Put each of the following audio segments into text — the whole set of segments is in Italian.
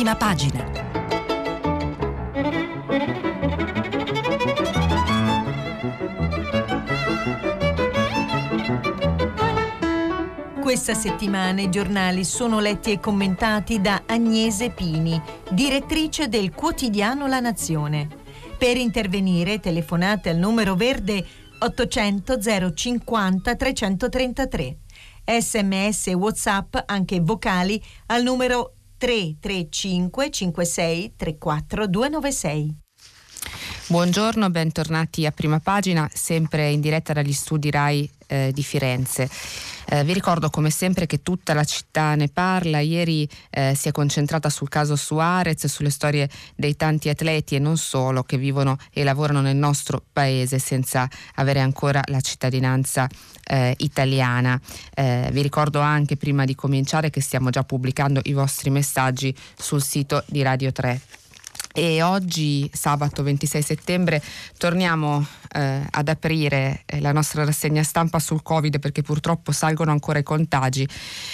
prima pagina. Questa settimana i giornali sono letti e commentati da Agnese Pini, direttrice del quotidiano La Nazione. Per intervenire telefonate al numero verde 800 050 333. Sms e WhatsApp anche vocali al numero 335 56 34 296. Buongiorno, bentornati a prima pagina, sempre in diretta dagli studi RAI eh, di Firenze. Eh, vi ricordo come sempre che tutta la città ne parla, ieri eh, si è concentrata sul caso Suarez, sulle storie dei tanti atleti e non solo che vivono e lavorano nel nostro paese senza avere ancora la cittadinanza eh, italiana. Eh, vi ricordo anche prima di cominciare che stiamo già pubblicando i vostri messaggi sul sito di Radio 3. E oggi, sabato 26 settembre, torniamo eh, ad aprire eh, la nostra rassegna stampa sul Covid perché purtroppo salgono ancora i contagi.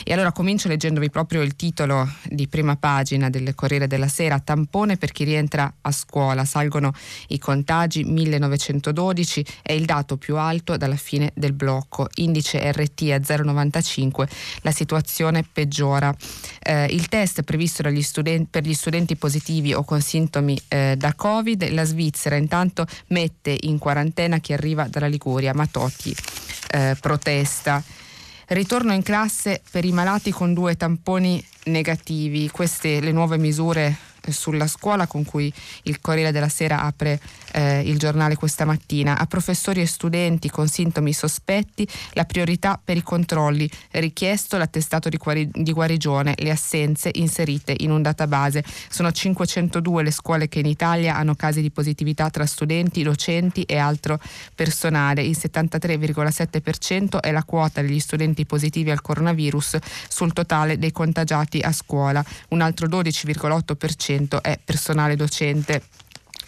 E allora comincio leggendovi proprio il titolo di prima pagina del Corriere della Sera, tampone per chi rientra a scuola, salgono i contagi, 1912 è il dato più alto dalla fine del blocco, indice RT a 0,95, la situazione peggiora. Eh, il test previsto studenti, per gli studenti positivi o con sintomi eh, da Covid, la Svizzera intanto mette in quarantena chi arriva dalla Liguria, ma Totti eh, protesta. Ritorno in classe per i malati con due tamponi negativi. Queste le nuove misure sulla scuola con cui il Corriere della Sera apre eh, il giornale questa mattina. A professori e studenti con sintomi sospetti la priorità per i controlli, richiesto l'attestato di, guari- di guarigione, le assenze inserite in un database. Sono 502 le scuole che in Italia hanno casi di positività tra studenti, docenti e altro personale. Il 73,7% è la quota degli studenti positivi al coronavirus sul totale dei contagiati a scuola. Un altro 12,8% è personale docente.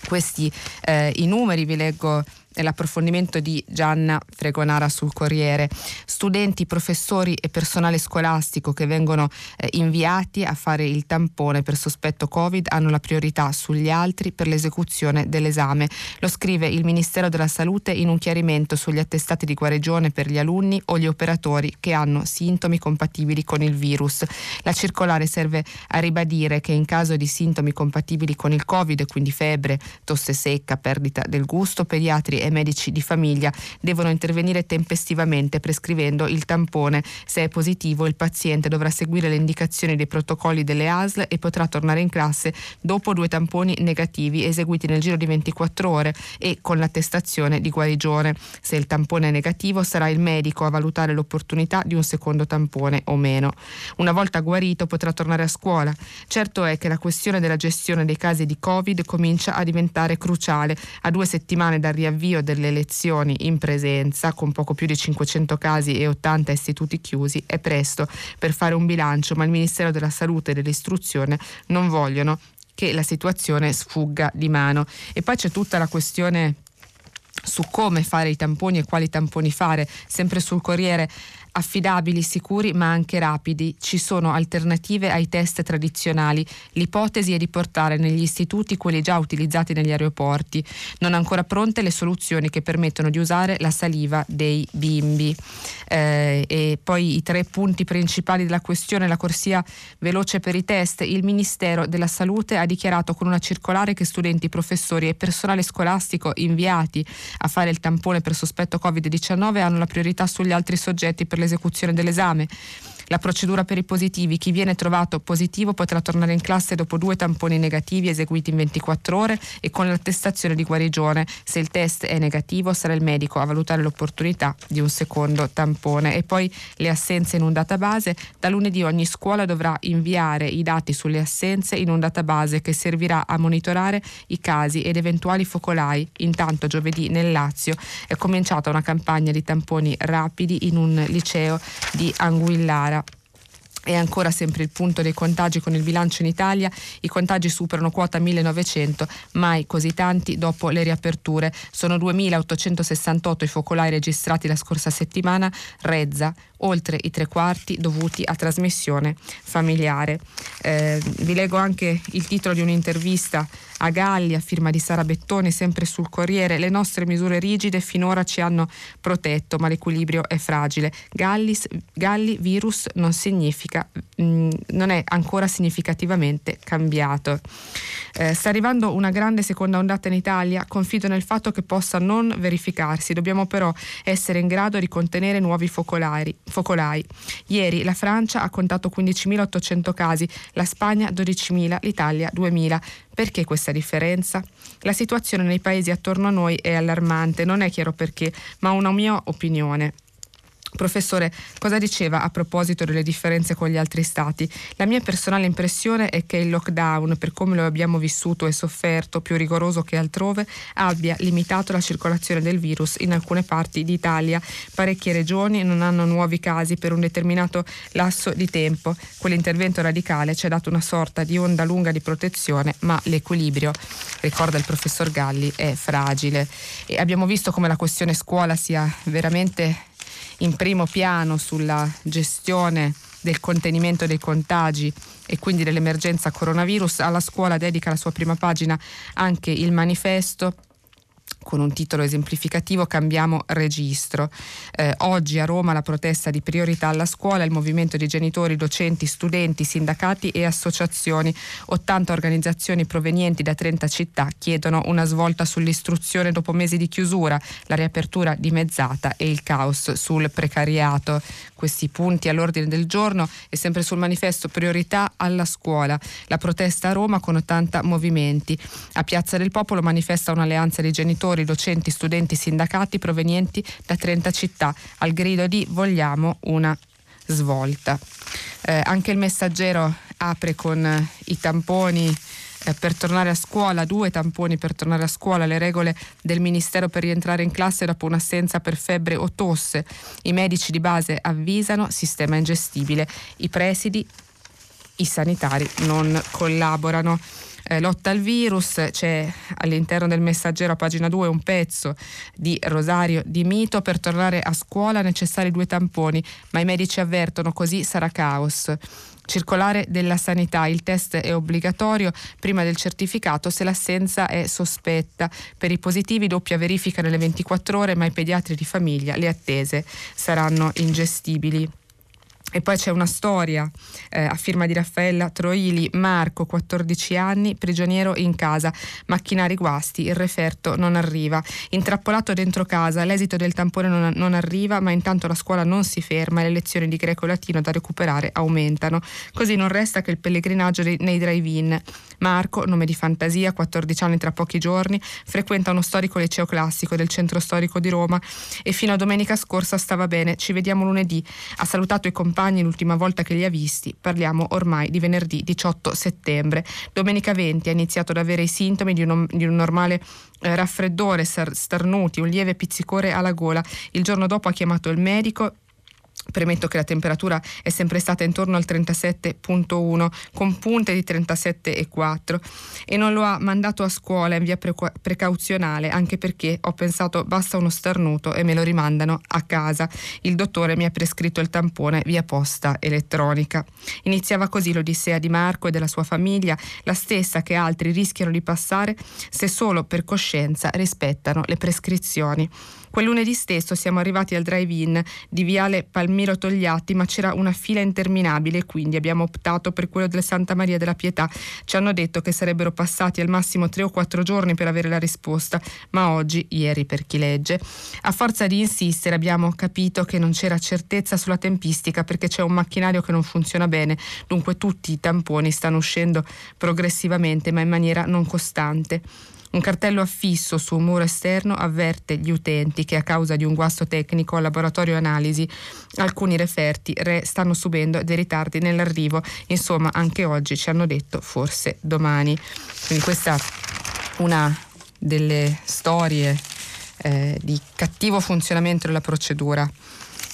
Questi eh, i numeri vi leggo l'approfondimento di Gianna Fregonara sul Corriere. Studenti, professori e personale scolastico che vengono eh, inviati a fare il tampone per sospetto Covid hanno la priorità sugli altri per l'esecuzione dell'esame. Lo scrive il Ministero della Salute in un chiarimento sugli attestati di guarigione per gli alunni o gli operatori che hanno sintomi compatibili con il virus. La circolare serve a ribadire che in caso di sintomi compatibili con il Covid, quindi febbre, tosse secca, perdita del gusto, pediatri e e medici di famiglia devono intervenire tempestivamente prescrivendo il tampone. Se è positivo il paziente dovrà seguire le indicazioni dei protocolli delle ASL e potrà tornare in classe dopo due tamponi negativi eseguiti nel giro di 24 ore e con l'attestazione di guarigione. Se il tampone è negativo sarà il medico a valutare l'opportunità di un secondo tampone o meno. Una volta guarito potrà tornare a scuola. Certo è che la questione della gestione dei casi di Covid comincia a diventare cruciale. A due settimane dal riavvio avvio delle lezioni in presenza con poco più di 500 casi e 80 istituti chiusi è presto per fare un bilancio, ma il Ministero della Salute e dell'Istruzione non vogliono che la situazione sfugga di mano. E poi c'è tutta la questione su come fare i tamponi e quali tamponi fare, sempre sul Corriere affidabili, sicuri ma anche rapidi. Ci sono alternative ai test tradizionali. L'ipotesi è di portare negli istituti quelli già utilizzati negli aeroporti. Non ancora pronte le soluzioni che permettono di usare la saliva dei bimbi. Eh, e poi i tre punti principali della questione, la corsia veloce per i test. Il Ministero della Salute ha dichiarato con una circolare che studenti, professori e personale scolastico inviati a fare il tampone per sospetto Covid-19 hanno la priorità sugli altri soggetti per l'esecuzione dell'esame. La procedura per i positivi. Chi viene trovato positivo potrà tornare in classe dopo due tamponi negativi eseguiti in 24 ore e con l'attestazione di guarigione. Se il test è negativo sarà il medico a valutare l'opportunità di un secondo tampone. E poi le assenze in un database. Da lunedì ogni scuola dovrà inviare i dati sulle assenze in un database che servirà a monitorare i casi ed eventuali focolai. Intanto giovedì nel Lazio è cominciata una campagna di tamponi rapidi in un liceo di Anguillara. E ancora sempre il punto dei contagi con il bilancio in Italia. I contagi superano quota 1900, mai così tanti dopo le riaperture. Sono 2868 i focolai registrati la scorsa settimana. Rezza oltre i tre quarti dovuti a trasmissione familiare. Eh, vi leggo anche il titolo di un'intervista a Galli a firma di Sara Bettoni, sempre sul Corriere. Le nostre misure rigide finora ci hanno protetto, ma l'equilibrio è fragile. Gallis, Galli virus non significa, mh, mm, non è ancora significativamente cambiato. Eh, sta arrivando una grande seconda ondata in Italia, confido nel fatto che possa non verificarsi, dobbiamo però essere in grado di contenere nuovi focolai. Focolai. Ieri la Francia ha contato 15.800 casi, la Spagna 12.000, l'Italia 2.000. Perché questa differenza? La situazione nei paesi attorno a noi è allarmante, non è chiaro perché, ma una mia opinione. Professore, cosa diceva a proposito delle differenze con gli altri stati? La mia personale impressione è che il lockdown, per come lo abbiamo vissuto e sofferto, più rigoroso che altrove, abbia limitato la circolazione del virus in alcune parti d'Italia. Parecchie regioni non hanno nuovi casi per un determinato lasso di tempo. Quell'intervento radicale ci ha dato una sorta di onda lunga di protezione, ma l'equilibrio, ricorda il professor Galli, è fragile. E abbiamo visto come la questione scuola sia veramente in primo piano sulla gestione del contenimento dei contagi e quindi dell'emergenza coronavirus. Alla scuola dedica la sua prima pagina anche il manifesto con un titolo esemplificativo Cambiamo registro. Eh, oggi a Roma la protesta di priorità alla scuola, il movimento di genitori, docenti, studenti, sindacati e associazioni. 80 organizzazioni provenienti da 30 città chiedono una svolta sull'istruzione dopo mesi di chiusura, la riapertura dimezzata e il caos sul precariato. Questi punti all'ordine del giorno e sempre sul manifesto priorità alla scuola. La protesta a Roma con 80 movimenti. A Piazza del Popolo manifesta un'alleanza di genitori docenti, studenti, sindacati provenienti da 30 città al grido di vogliamo una svolta. Eh, anche il messaggero apre con eh, i tamponi eh, per tornare a scuola, due tamponi per tornare a scuola, le regole del Ministero per rientrare in classe dopo un'assenza per febbre o tosse. I medici di base avvisano sistema ingestibile. I presidi, i sanitari non collaborano eh, lotta al virus, c'è all'interno del messaggero a pagina 2 un pezzo di Rosario Di Mito, per tornare a scuola necessari due tamponi, ma i medici avvertono così sarà caos. Circolare della sanità, il test è obbligatorio prima del certificato se l'assenza è sospetta. Per i positivi doppia verifica nelle 24 ore, ma i pediatri di famiglia le attese saranno ingestibili. E poi c'è una storia eh, a firma di Raffaella Troili, Marco, 14 anni, prigioniero in casa, macchinari guasti, il referto non arriva. Intrappolato dentro casa, l'esito del tampone non, non arriva, ma intanto la scuola non si ferma e le lezioni di greco e latino da recuperare aumentano. Così non resta che il pellegrinaggio nei drive-in. Marco, nome di fantasia, 14 anni tra pochi giorni, frequenta uno storico liceo classico del centro storico di Roma e fino a domenica scorsa stava bene. Ci vediamo lunedì. Ha salutato i compagni compagni l'ultima volta che li ha visti, parliamo ormai di venerdì 18 settembre. Domenica 20 ha iniziato ad avere i sintomi di un, di un normale eh, raffreddore, starnuti, un lieve pizzicore alla gola. Il giorno dopo ha chiamato il medico Premetto che la temperatura è sempre stata intorno al 37.1 con punte di 37,4 e non lo ha mandato a scuola in via precauzionale anche perché ho pensato basta uno starnuto e me lo rimandano a casa. Il dottore mi ha prescritto il tampone via posta elettronica. Iniziava così l'odissea di Marco e della sua famiglia, la stessa che altri rischiano di passare se solo per coscienza rispettano le prescrizioni. Quel lunedì stesso siamo arrivati al drive-in di Viale Palmiro Togliatti, ma c'era una fila interminabile, quindi abbiamo optato per quello del Santa Maria della Pietà. Ci hanno detto che sarebbero passati al massimo tre o quattro giorni per avere la risposta, ma oggi, ieri per chi legge. A forza di insistere abbiamo capito che non c'era certezza sulla tempistica perché c'è un macchinario che non funziona bene, dunque tutti i tamponi stanno uscendo progressivamente ma in maniera non costante. Un cartello affisso su un muro esterno avverte gli utenti che a causa di un guasto tecnico al laboratorio analisi alcuni referti re stanno subendo dei ritardi nell'arrivo. Insomma, anche oggi ci hanno detto forse domani. Quindi questa è una delle storie eh, di cattivo funzionamento della procedura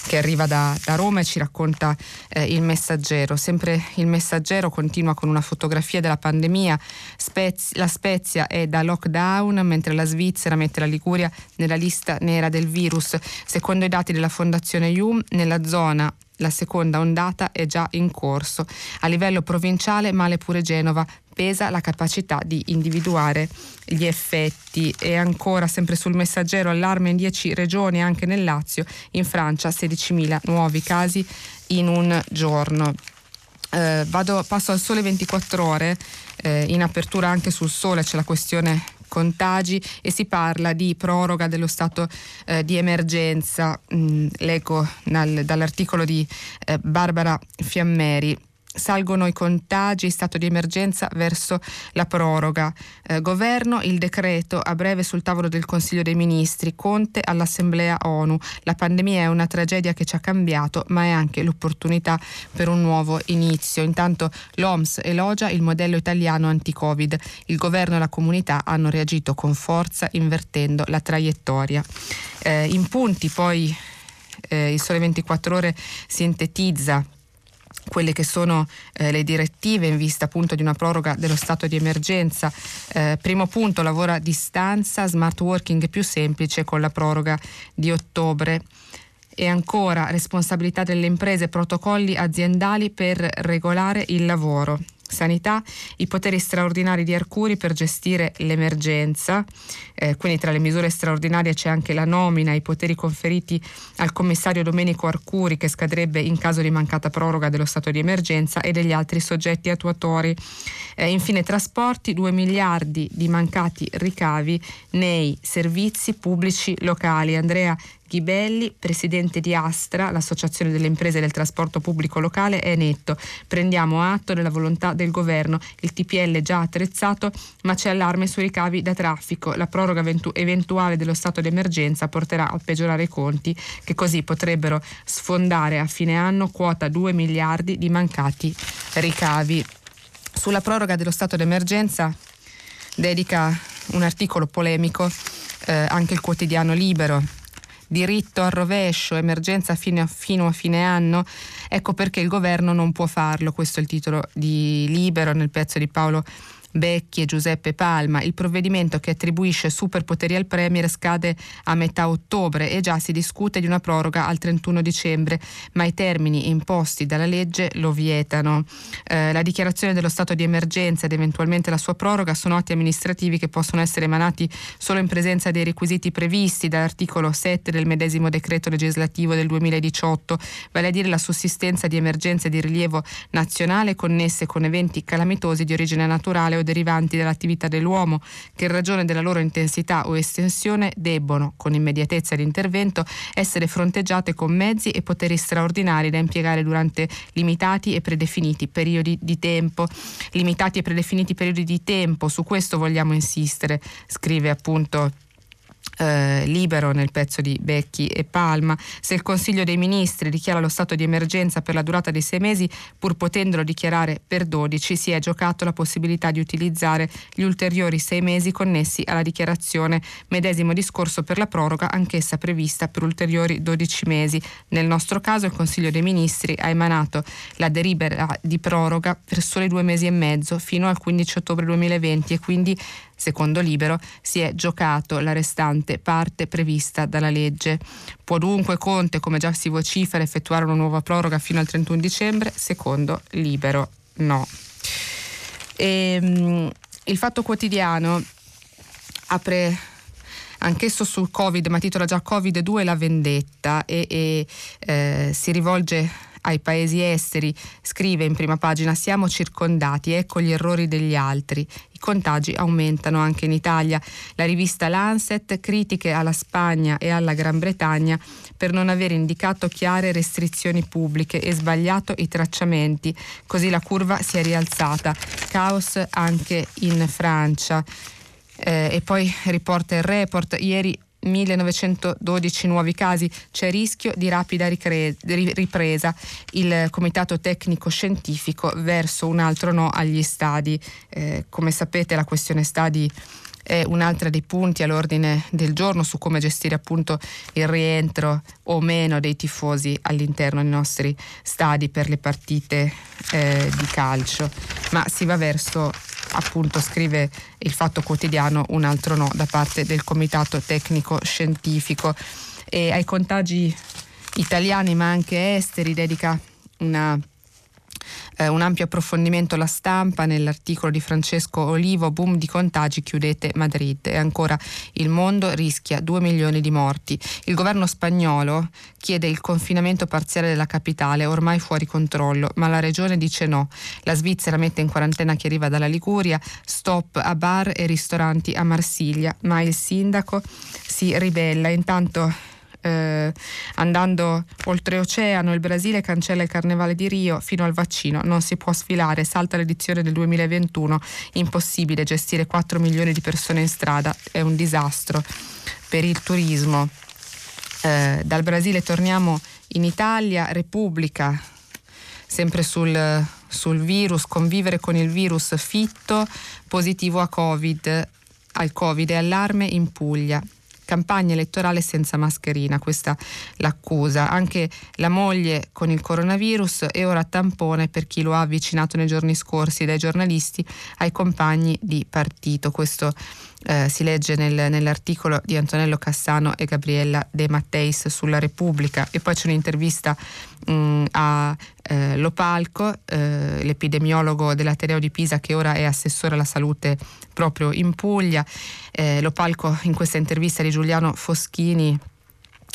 che arriva da, da Roma e ci racconta eh, il messaggero. Sempre il messaggero continua con una fotografia della pandemia. Spez- la Spezia è da lockdown, mentre la Svizzera mette la Liguria nella lista nera del virus. Secondo i dati della Fondazione IUM, nella zona la seconda ondata è già in corso. A livello provinciale male pure Genova, pesa la capacità di individuare gli effetti e ancora sempre sul messaggero allarme in 10 regioni anche nel Lazio, in Francia 16.000 nuovi casi in un giorno. Eh, vado, passo al sole 24 ore, eh, in apertura anche sul sole c'è la questione contagi e si parla di proroga dello stato eh, di emergenza. Mm, leggo dal, dall'articolo di eh, Barbara Fiammeri salgono i contagi, stato di emergenza verso la proroga. Eh, governo, il decreto a breve sul tavolo del Consiglio dei Ministri, Conte all'Assemblea ONU. La pandemia è una tragedia che ci ha cambiato, ma è anche l'opportunità per un nuovo inizio. Intanto l'OMS elogia il modello italiano anti-Covid. Il governo e la comunità hanno reagito con forza invertendo la traiettoria. Eh, in punti poi eh, il Sole 24 ore sintetizza quelle che sono eh, le direttive in vista appunto di una proroga dello stato di emergenza. Eh, primo punto, lavoro a distanza, smart working più semplice con la proroga di ottobre. E ancora responsabilità delle imprese, protocolli aziendali per regolare il lavoro sanità, i poteri straordinari di Arcuri per gestire l'emergenza, eh, quindi tra le misure straordinarie c'è anche la nomina, i poteri conferiti al commissario Domenico Arcuri che scadrebbe in caso di mancata proroga dello stato di emergenza e degli altri soggetti attuatori. Eh, infine trasporti, 2 miliardi di mancati ricavi nei servizi pubblici locali. Andrea Ghibelli, presidente di Astra, l'Associazione delle imprese del trasporto pubblico locale, è netto. Prendiamo atto della volontà del governo. Il TPL è già attrezzato, ma c'è allarme sui ricavi da traffico. La proroga eventu- eventuale dello stato d'emergenza porterà a peggiorare i conti, che così potrebbero sfondare a fine anno quota 2 miliardi di mancati ricavi. Sulla proroga dello stato d'emergenza dedica un articolo polemico eh, anche il quotidiano Libero diritto al rovescio, emergenza fino a, fino a fine anno, ecco perché il governo non può farlo, questo è il titolo di Libero nel pezzo di Paolo Becchi e Giuseppe Palma. Il provvedimento che attribuisce superpoteri al Premier scade a metà ottobre e già si discute di una proroga al 31 dicembre, ma i termini imposti dalla legge lo vietano. Eh, la dichiarazione dello stato di emergenza ed eventualmente la sua proroga sono atti amministrativi che possono essere emanati solo in presenza dei requisiti previsti dall'articolo 7 del medesimo decreto legislativo del 2018, vale a dire la sussistenza di emergenze di rilievo nazionale connesse con eventi calamitosi di origine naturale o derivanti dall'attività dell'uomo, che in ragione della loro intensità o estensione debbono, con immediatezza di intervento, essere fronteggiate con mezzi e poteri straordinari da impiegare durante limitati e predefiniti periodi di tempo. Limitati e predefiniti periodi di tempo, su questo vogliamo insistere, scrive appunto eh, libero nel pezzo di Becchi e Palma. Se il Consiglio dei Ministri dichiara lo stato di emergenza per la durata di sei mesi, pur potendolo dichiarare per 12, si è giocato la possibilità di utilizzare gli ulteriori sei mesi connessi alla dichiarazione. Medesimo discorso per la proroga, anch'essa prevista per ulteriori 12 mesi. Nel nostro caso il Consiglio dei Ministri ha emanato la delibera di proroga per soli due mesi e mezzo fino al 15 ottobre 2020 e quindi Secondo Libero si è giocato la restante parte prevista dalla legge. Può dunque Conte, come già si vocifera, effettuare una nuova proroga fino al 31 dicembre? Secondo Libero no. E, um, il Fatto Quotidiano apre anch'esso sul Covid, ma titola già Covid-2 la vendetta e, e eh, si rivolge ai paesi esteri, scrive in prima pagina siamo circondati, ecco gli errori degli altri. I contagi aumentano anche in Italia. La rivista Lancet critiche alla Spagna e alla Gran Bretagna per non aver indicato chiare restrizioni pubbliche e sbagliato i tracciamenti. Così la curva si è rialzata. Caos anche in Francia. Eh, e poi riporta il report. Ieri 1912 nuovi casi, c'è rischio di rapida ripresa. Il Comitato Tecnico Scientifico verso un altro no agli stadi. Eh, come sapete la questione stadi è un'altra dei punti all'ordine del giorno su come gestire appunto il rientro o meno dei tifosi all'interno dei nostri stadi per le partite eh, di calcio. Ma si va verso appunto scrive il Fatto Quotidiano un altro no da parte del Comitato Tecnico Scientifico. E ai contagi italiani ma anche esteri, dedica una eh, un ampio approfondimento la stampa nell'articolo di Francesco Olivo, boom di contagi, chiudete Madrid e ancora il mondo rischia 2 milioni di morti. Il governo spagnolo chiede il confinamento parziale della capitale, ormai fuori controllo, ma la regione dice no. La Svizzera mette in quarantena chi arriva dalla Liguria, stop a bar e ristoranti a Marsiglia, ma il sindaco si ribella. Intanto eh, andando oltreoceano il Brasile cancella il carnevale di Rio fino al vaccino, non si può sfilare, salta l'edizione del 2021, impossibile gestire 4 milioni di persone in strada, è un disastro per il turismo. Eh, dal Brasile torniamo in Italia, Repubblica, sempre sul, sul virus, convivere con il virus fitto, positivo a Covid, al Covid e allarme in Puglia campagna elettorale senza mascherina, questa l'accusa. Anche la moglie con il coronavirus e ora tampone per chi lo ha avvicinato nei giorni scorsi dai giornalisti ai compagni di partito. Questo eh, si legge nel, nell'articolo di Antonello Cassano e Gabriella De Matteis sulla Repubblica e poi c'è un'intervista mh, mm, a eh, Lopalco, eh, l'epidemiologo dell'Ateneo di Pisa che ora è assessore alla salute proprio in Puglia. Eh, Lopalco in questa intervista di Giuliano Foschini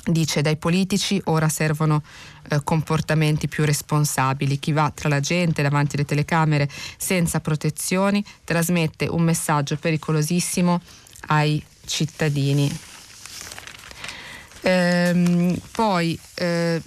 dice dai politici ora servono eh, comportamenti più responsabili. Chi va tra la gente davanti alle telecamere senza protezioni trasmette un messaggio pericolosissimo ai cittadini. Ehm, poi eh,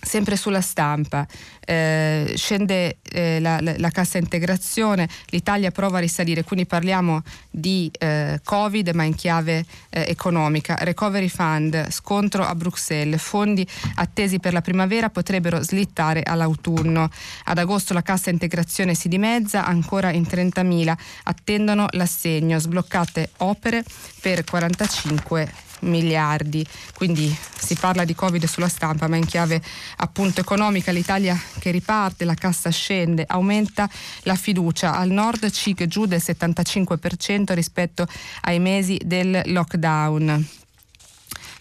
sempre sulla stampa, eh, scende eh, la, la, cassa integrazione, l'Italia prova a risalire, quindi parliamo di eh, Covid ma in chiave eh, economica. Recovery Fund, scontro a Bruxelles, fondi attesi per la primavera potrebbero slittare all'autunno. Ad agosto la cassa integrazione si dimezza, ancora in 30.000 attendono l'assegno, sbloccate opere per 45 miliardi, quindi si parla di Covid sulla stampa, ma in chiave appunto economica l'Italia che riparte, la cassa scende, aumenta la fiducia. Al nord CIC giù del 75% rispetto ai mesi del lockdown.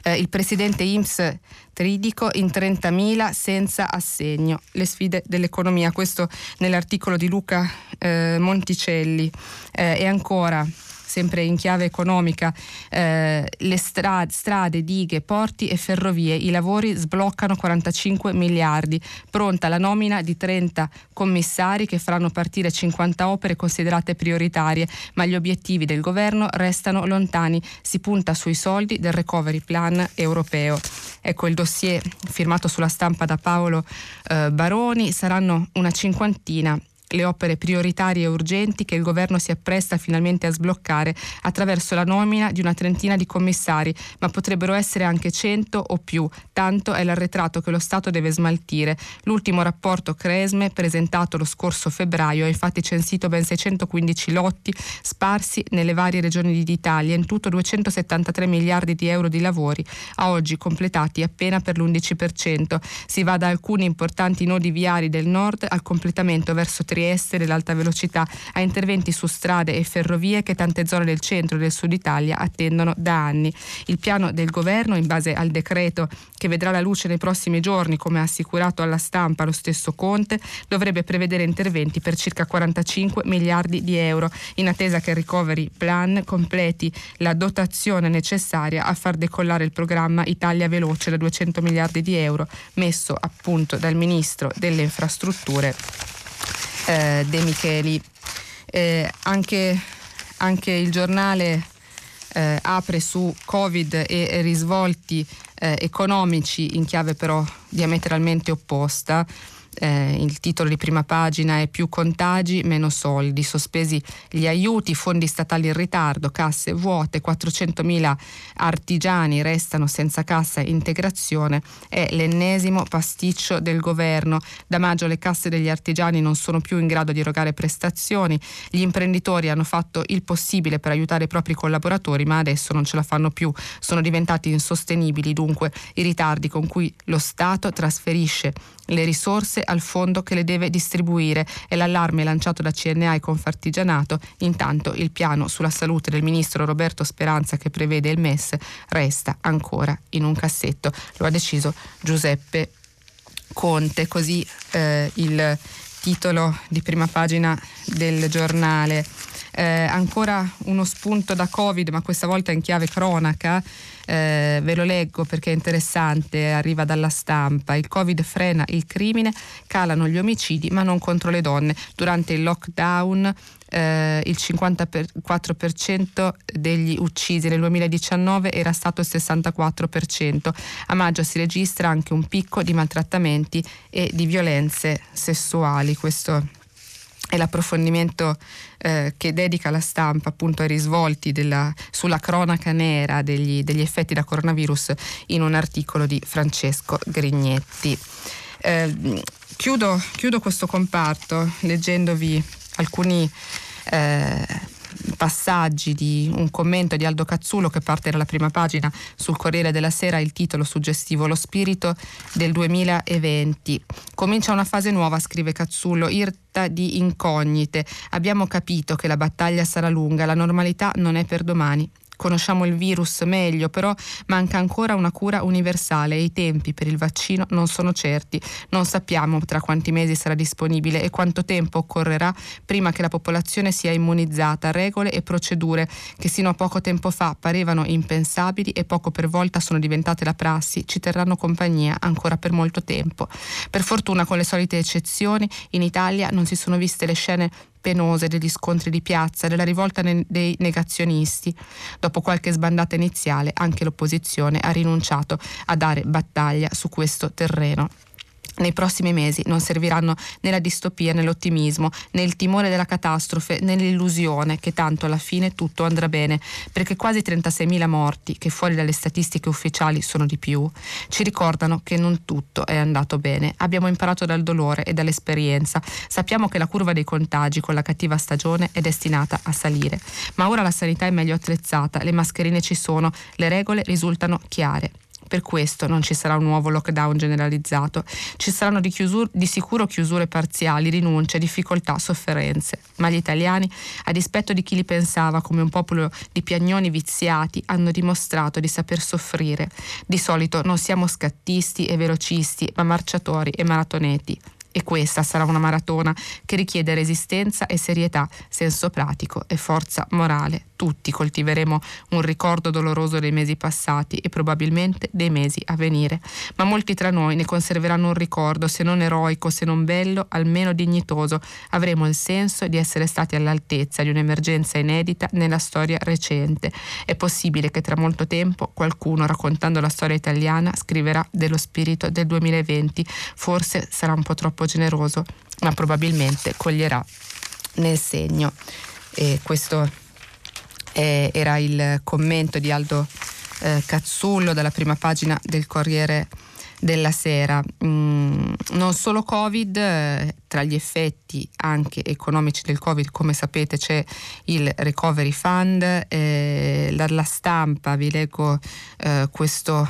Eh, il presidente IMS Tridico in 30.000 senza assegno. Le sfide dell'economia, questo nell'articolo di Luca eh, Monticelli. Eh, e ancora sempre in chiave economica, eh, le strade, strade, dighe, porti e ferrovie. I lavori sbloccano 45 miliardi. Pronta la nomina di 30 commissari che faranno partire 50 opere considerate prioritarie, ma gli obiettivi del governo restano lontani. Si punta sui soldi del recovery plan europeo. Ecco il dossier firmato sulla stampa da Paolo eh, Baroni, saranno una cinquantina le opere prioritarie e urgenti che il governo si appresta finalmente a sbloccare attraverso la nomina di una trentina di commissari, ma potrebbero essere anche cento o più, tanto è l'arretrato che lo Stato deve smaltire. L'ultimo rapporto Cresme, presentato lo scorso febbraio, ha infatti censito ben 615 lotti sparsi nelle varie regioni d'Italia, in tutto 273 miliardi di euro di lavori, a oggi completati appena per l'11%. Si va da alcuni importanti nodi viari del nord al completamento verso Trieste Trieste dell'alta velocità a interventi su strade e ferrovie che tante zone del centro e del sud Italia attendono da anni. Il piano del governo, in base al decreto che vedrà la luce nei prossimi giorni, come ha assicurato alla stampa lo stesso Conte, dovrebbe prevedere interventi per circa 45 miliardi di euro, in attesa che il Recovery Plan completi la dotazione necessaria a far decollare il programma Italia Veloce da 200 miliardi di euro, messo appunto dal Ministro delle Infrastrutture eh, De Micheli. Eh, anche, anche, il giornale eh, apre su Covid e risvolti eh, economici in chiave però diametralmente opposta eh, il titolo di prima pagina è più contagi, meno soldi, sospesi gli aiuti, fondi statali in ritardo, casse vuote, 400.000 artigiani restano senza cassa integrazione, è l'ennesimo pasticcio del governo. Da maggio le casse degli artigiani non sono più in grado di erogare prestazioni, gli imprenditori hanno fatto il possibile per aiutare i propri collaboratori, ma adesso non ce la fanno più, sono diventati insostenibili dunque i ritardi con cui lo Stato trasferisce le risorse al fondo che le deve distribuire e l'allarme lanciato da CNA e Confartigianato. Intanto il piano sulla salute del ministro Roberto Speranza che prevede il MES resta ancora in un cassetto. Lo ha deciso Giuseppe Conte, così eh, il titolo di prima pagina del giornale. Eh, ancora uno spunto da Covid, ma questa volta in chiave cronaca. Eh, ve lo leggo perché è interessante, arriva dalla stampa. Il Covid frena il crimine, calano gli omicidi, ma non contro le donne. Durante il lockdown eh, il 54% degli uccisi nel 2019 era stato il 64%. A maggio si registra anche un picco di maltrattamenti e di violenze sessuali. Questo è l'approfondimento eh, che dedica la stampa appunto ai risvolti della, sulla cronaca nera degli, degli, effetti da coronavirus in un articolo di Francesco Grignetti. Eh, chiudo, chiudo, questo comparto leggendovi alcuni eh, passaggi di un commento di Aldo Cazzullo che parte dalla prima pagina sul Corriere della Sera, il titolo suggestivo Lo spirito del 2020. Comincia una fase nuova, scrive Cazzullo, irta di incognite. Abbiamo capito che la battaglia sarà lunga, la normalità non è per domani conosciamo il virus meglio, però manca ancora una cura universale e i tempi per il vaccino non sono certi. Non sappiamo tra quanti mesi sarà disponibile e quanto tempo occorrerà prima che la popolazione sia immunizzata. Regole e procedure che sino a poco tempo fa parevano impensabili e poco per volta sono diventate la prassi, ci terranno compagnia ancora per molto tempo. Per fortuna, con le solite eccezioni, in Italia non si sono viste le scene penose degli scontri di piazza, della rivolta ne- dei negazionisti. Dopo qualche sbandata iniziale, anche l'opposizione ha rinunciato a dare battaglia su questo terreno. Nei prossimi mesi non serviranno né la distopia né l'ottimismo, né il timore della catastrofe, né l'illusione che tanto alla fine tutto andrà bene, perché quasi 36.000 morti, che fuori dalle statistiche ufficiali sono di più, ci ricordano che non tutto è andato bene. Abbiamo imparato dal dolore e dall'esperienza. Sappiamo che la curva dei contagi con la cattiva stagione è destinata a salire. Ma ora la sanità è meglio attrezzata, le mascherine ci sono, le regole risultano chiare. Per questo non ci sarà un nuovo lockdown generalizzato, ci saranno di, chiusur- di sicuro chiusure parziali, rinunce, difficoltà, sofferenze. Ma gli italiani, a dispetto di chi li pensava come un popolo di piagnoni viziati, hanno dimostrato di saper soffrire. Di solito non siamo scattisti e velocisti, ma marciatori e maratoneti. E questa sarà una maratona che richiede resistenza e serietà, senso pratico e forza morale tutti coltiveremo un ricordo doloroso dei mesi passati e probabilmente dei mesi a venire, ma molti tra noi ne conserveranno un ricordo, se non eroico, se non bello, almeno dignitoso. Avremo il senso di essere stati all'altezza di un'emergenza inedita nella storia recente. È possibile che tra molto tempo qualcuno, raccontando la storia italiana, scriverà dello spirito del 2020. Forse sarà un po' troppo generoso, ma probabilmente coglierà nel segno. E questo eh, era il commento di Aldo eh, Cazzullo dalla prima pagina del Corriere della Sera. Mm, non solo Covid, eh, tra gli effetti anche economici del Covid, come sapete c'è il Recovery Fund, eh, la, la, stampa, vi leggo eh, questo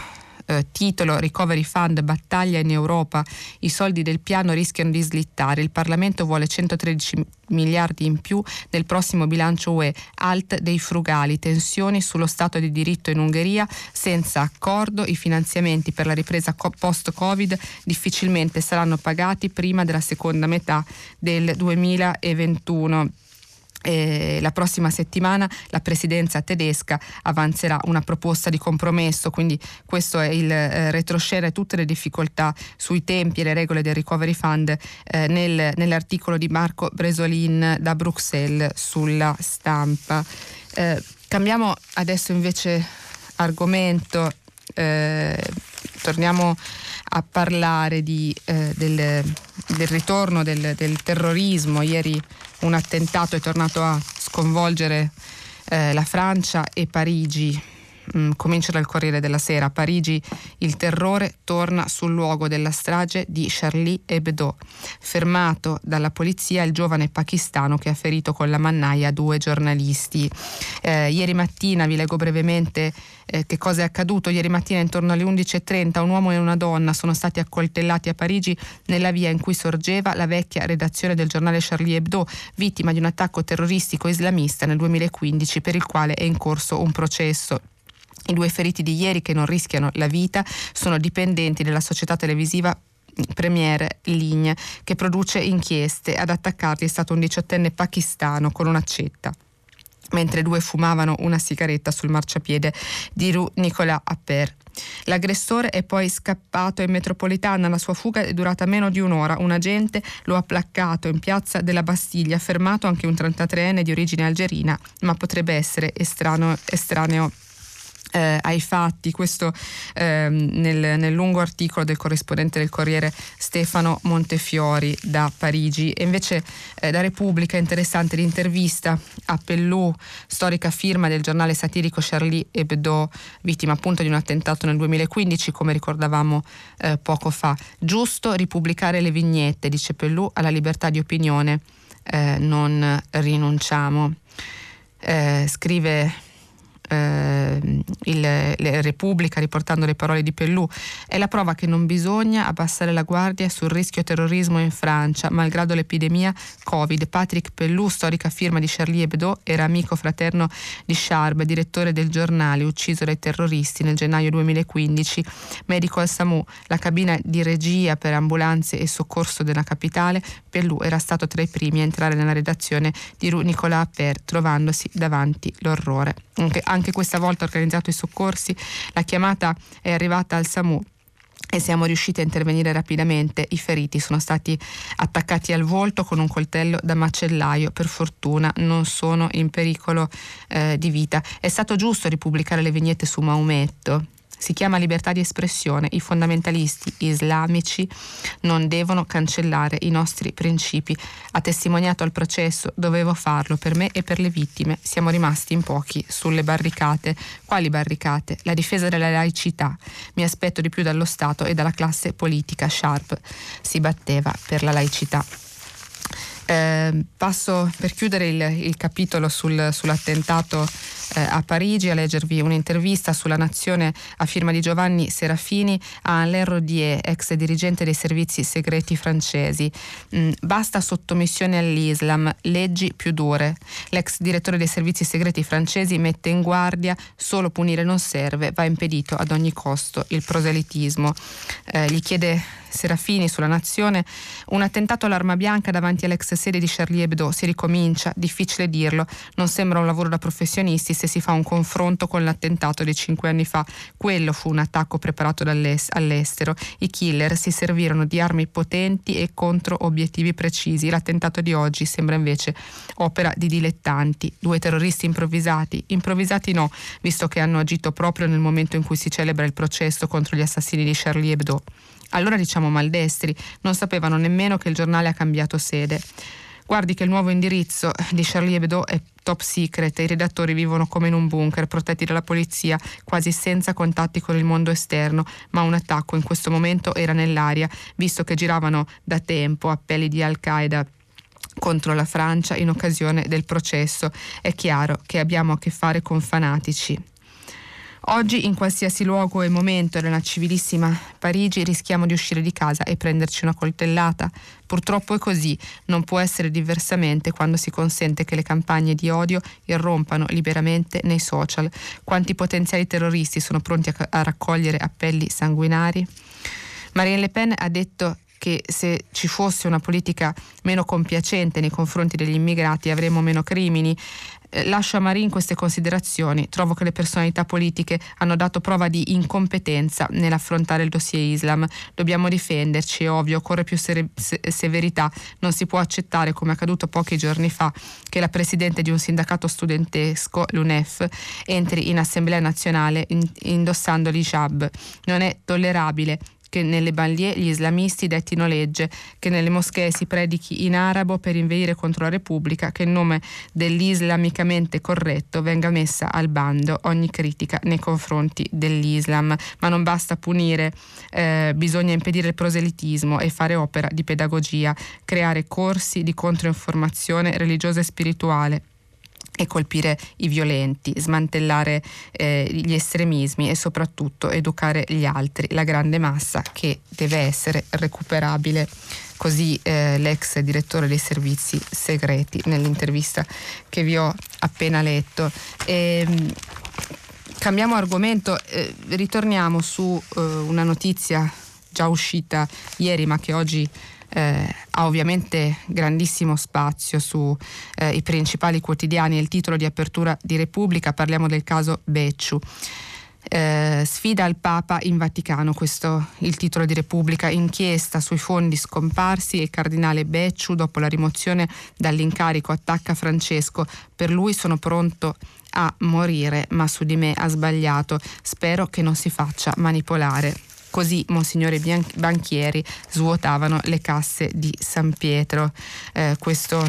eh, titolo Recovery Fund battaglia in Europa, i soldi del piano rischiano di slittare, il Parlamento vuole 113 miliardi in più nel prossimo bilancio UE, alt dei frugali, tensioni sullo Stato di diritto in Ungheria, senza accordo i finanziamenti per la ripresa post-Covid difficilmente saranno pagati prima della seconda metà del 2021. Eh, la prossima settimana la presidenza tedesca avanzerà una proposta di compromesso, quindi questo è il eh, retroscena e tutte le difficoltà sui tempi e le regole del Recovery Fund eh, nel, nell'articolo di Marco Bresolin da Bruxelles sulla stampa. Eh, cambiamo adesso invece argomento, eh, torniamo a parlare di, eh, del, del, ritorno del, del terrorismo. Ieri un attentato è tornato a sconvolgere eh, la Francia e Parigi. Mm, comincio dal Corriere della Sera. A Parigi il terrore torna sul luogo della strage di Charlie Hebdo. Fermato dalla polizia il giovane pakistano che ha ferito con la mannaia due giornalisti. Eh, ieri mattina, vi leggo brevemente eh, che cosa è accaduto. Ieri mattina intorno alle 11.30 un uomo e una donna sono stati accoltellati a Parigi nella via in cui sorgeva la vecchia redazione del giornale Charlie Hebdo, vittima di un attacco terroristico islamista nel 2015 per il quale è in corso un processo. I due feriti di ieri che non rischiano la vita sono dipendenti della società televisiva Premier Ligne che produce inchieste. Ad attaccarli è stato un diciottenne pakistano con un'accetta mentre due fumavano una sigaretta sul marciapiede di Rue Nicolas Appert. L'aggressore è poi scappato in metropolitana, la sua fuga è durata meno di un'ora. Un agente lo ha placcato in piazza della Bastiglia, fermato anche un 33enne di origine algerina, ma potrebbe essere estraneo, estraneo eh, ai fatti, questo eh, nel, nel, lungo articolo del corrispondente del Corriere Stefano Montefiori da Parigi. E invece eh, da Repubblica interessante l'intervista a Pellù, storica firma del giornale satirico Charlie Hebdo, vittima appunto di un attentato nel 2015, come ricordavamo eh, poco fa. Giusto ripubblicare le vignette, dice Pellù, alla libertà di opinione eh, non rinunciamo. Eh, scrive eh, il, Repubblica, riportando le parole di Pellù, è la prova che non bisogna abbassare la guardia sul rischio terrorismo in Francia, malgrado l'epidemia Covid. Patrick Pellù, storica firma di Charlie Hebdo, era amico fraterno di Charb, direttore del giornale, ucciso dai terroristi nel gennaio 2015, medico al SAMU, la cabina di regia per ambulanze e soccorso della capitale. Pellù era stato tra i primi a entrare nella redazione di Nicolas Appert, trovandosi davanti l'orrore. Anche, anche questa volta ha organizzato i soccorsi, la chiamata è arrivata al SAMU e siamo riusciti a intervenire rapidamente. I feriti sono stati attaccati al volto con un coltello da macellaio. Per fortuna non sono in pericolo eh, di vita. È stato giusto ripubblicare le vignette su Maometto si chiama libertà di espressione. I fondamentalisti islamici non devono cancellare i nostri principi. Ha testimoniato al processo, dovevo farlo per me e per le vittime. Siamo rimasti in pochi sulle barricate. Quali barricate? La difesa della laicità. Mi aspetto di più dallo Stato e dalla classe politica. Sharp si batteva per la laicità. Eh, passo per chiudere il, il capitolo sul, sull'attentato eh, a Parigi a leggervi un'intervista sulla Nazione a firma di Giovanni Serafini a Alain Rodier, ex dirigente dei servizi segreti francesi. Mm, basta sottomissione all'Islam, leggi più dure. L'ex direttore dei servizi segreti francesi mette in guardia solo punire non serve, va impedito ad ogni costo il proselitismo. Eh, gli chiede Serafini sulla Nazione, un attentato all'arma bianca davanti all'ex sede di Charlie Hebdo. Si ricomincia, difficile dirlo, non sembra un lavoro da professionisti se si fa un confronto con l'attentato di cinque anni fa. Quello fu un attacco preparato all'estero. I killer si servirono di armi potenti e contro obiettivi precisi. L'attentato di oggi sembra invece opera di dilettanti, due terroristi improvvisati. Improvvisati no, visto che hanno agito proprio nel momento in cui si celebra il processo contro gli assassini di Charlie Hebdo. Allora diciamo maldestri, non sapevano nemmeno che il giornale ha cambiato sede. Guardi che il nuovo indirizzo di Charlie Hebdo è top secret i redattori vivono come in un bunker, protetti dalla polizia, quasi senza contatti con il mondo esterno, ma un attacco in questo momento era nell'aria, visto che giravano da tempo appelli di Al-Qaeda contro la Francia in occasione del processo. È chiaro che abbiamo a che fare con fanatici. Oggi in qualsiasi luogo e momento nella civilissima Parigi rischiamo di uscire di casa e prenderci una coltellata. Purtroppo è così, non può essere diversamente quando si consente che le campagne di odio irrompano liberamente nei social. Quanti potenziali terroristi sono pronti a, raccogliere appelli sanguinari? Marine Le Pen ha detto che se ci fosse una politica meno compiacente nei confronti degli immigrati avremmo meno crimini. Eh, lascio a Marin queste considerazioni. Trovo che le personalità politiche hanno dato prova di incompetenza nell'affrontare il dossier Islam. Dobbiamo difenderci, è ovvio, occorre più sere- severità. Non si può accettare, come accaduto pochi giorni fa, che la presidente di un sindacato studentesco, l'UNEF, entri in Assemblea nazionale indossando l'hijab. Non è tollerabile che nelle banlieue gli islamisti dettino legge, che nelle moschee si predichi in arabo per inveire contro la Repubblica, che in nome dell'islamicamente corretto venga messa al bando ogni critica nei confronti dell'Islam. Ma non basta punire, eh, bisogna impedire il proselitismo e fare opera di pedagogia, creare corsi di controinformazione religiosa e spirituale e colpire i violenti, smantellare eh, gli estremismi e soprattutto educare gli altri, la grande massa che deve essere recuperabile. Così eh, l'ex direttore dei servizi segreti nell'intervista che vi ho appena letto. E, ehm, cambiamo argomento, eh, ritorniamo su eh, una notizia già uscita ieri ma che oggi eh, ha ovviamente grandissimo spazio sui eh, principali quotidiani e il titolo di apertura di Repubblica, parliamo del caso Becciu. Eh, sfida al Papa in Vaticano, questo è il titolo di Repubblica, inchiesta sui fondi scomparsi e il cardinale Becciu dopo la rimozione dall'incarico attacca Francesco, per lui sono pronto a morire ma su di me ha sbagliato, spero che non si faccia manipolare. Così Monsignore Banchieri svuotavano le casse di San Pietro. Eh, questo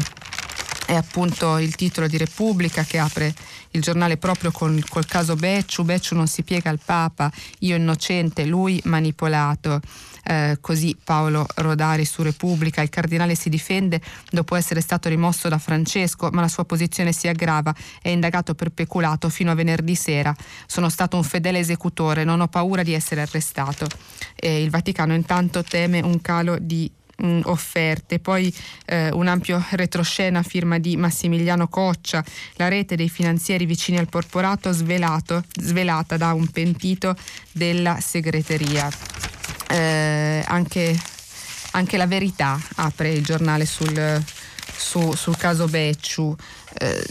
è appunto il titolo di Repubblica che apre il giornale proprio con, col caso Becciu. Becciu non si piega al Papa, io innocente, lui manipolato. Eh, così Paolo Rodari su Repubblica. Il cardinale si difende dopo essere stato rimosso da Francesco, ma la sua posizione si aggrava. È indagato per peculato fino a venerdì sera. Sono stato un fedele esecutore, non ho paura di essere arrestato. E il Vaticano intanto teme un calo di mh, offerte. Poi eh, un ampio retroscena firma di Massimiliano Coccia, la rete dei finanzieri vicini al porporato svelato, svelata da un pentito della segreteria. Eh, anche, anche, la verità apre il giornale sul, su, sul caso Becciu. Eh,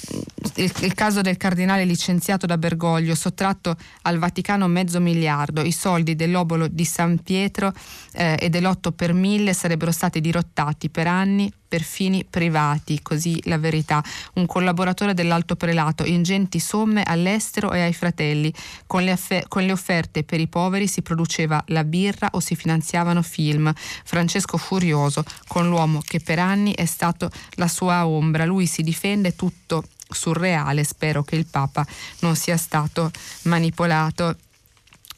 il, il, caso del cardinale licenziato da Bergoglio, sottratto al Vaticano mezzo miliardo, i soldi dell'obolo di San Pietro eh, e dell'8 per mille sarebbero stati dirottati per anni per fini privati, così la verità. Un collaboratore dell'alto prelato, ingenti somme all'estero e ai fratelli. Con le, affe- con le, offerte per i poveri si produceva la birra o si finanziavano film. Francesco furioso con l'uomo che per anni è stato la sua ombra. Lui si difende tutto surreale, spero che il Papa non sia stato manipolato.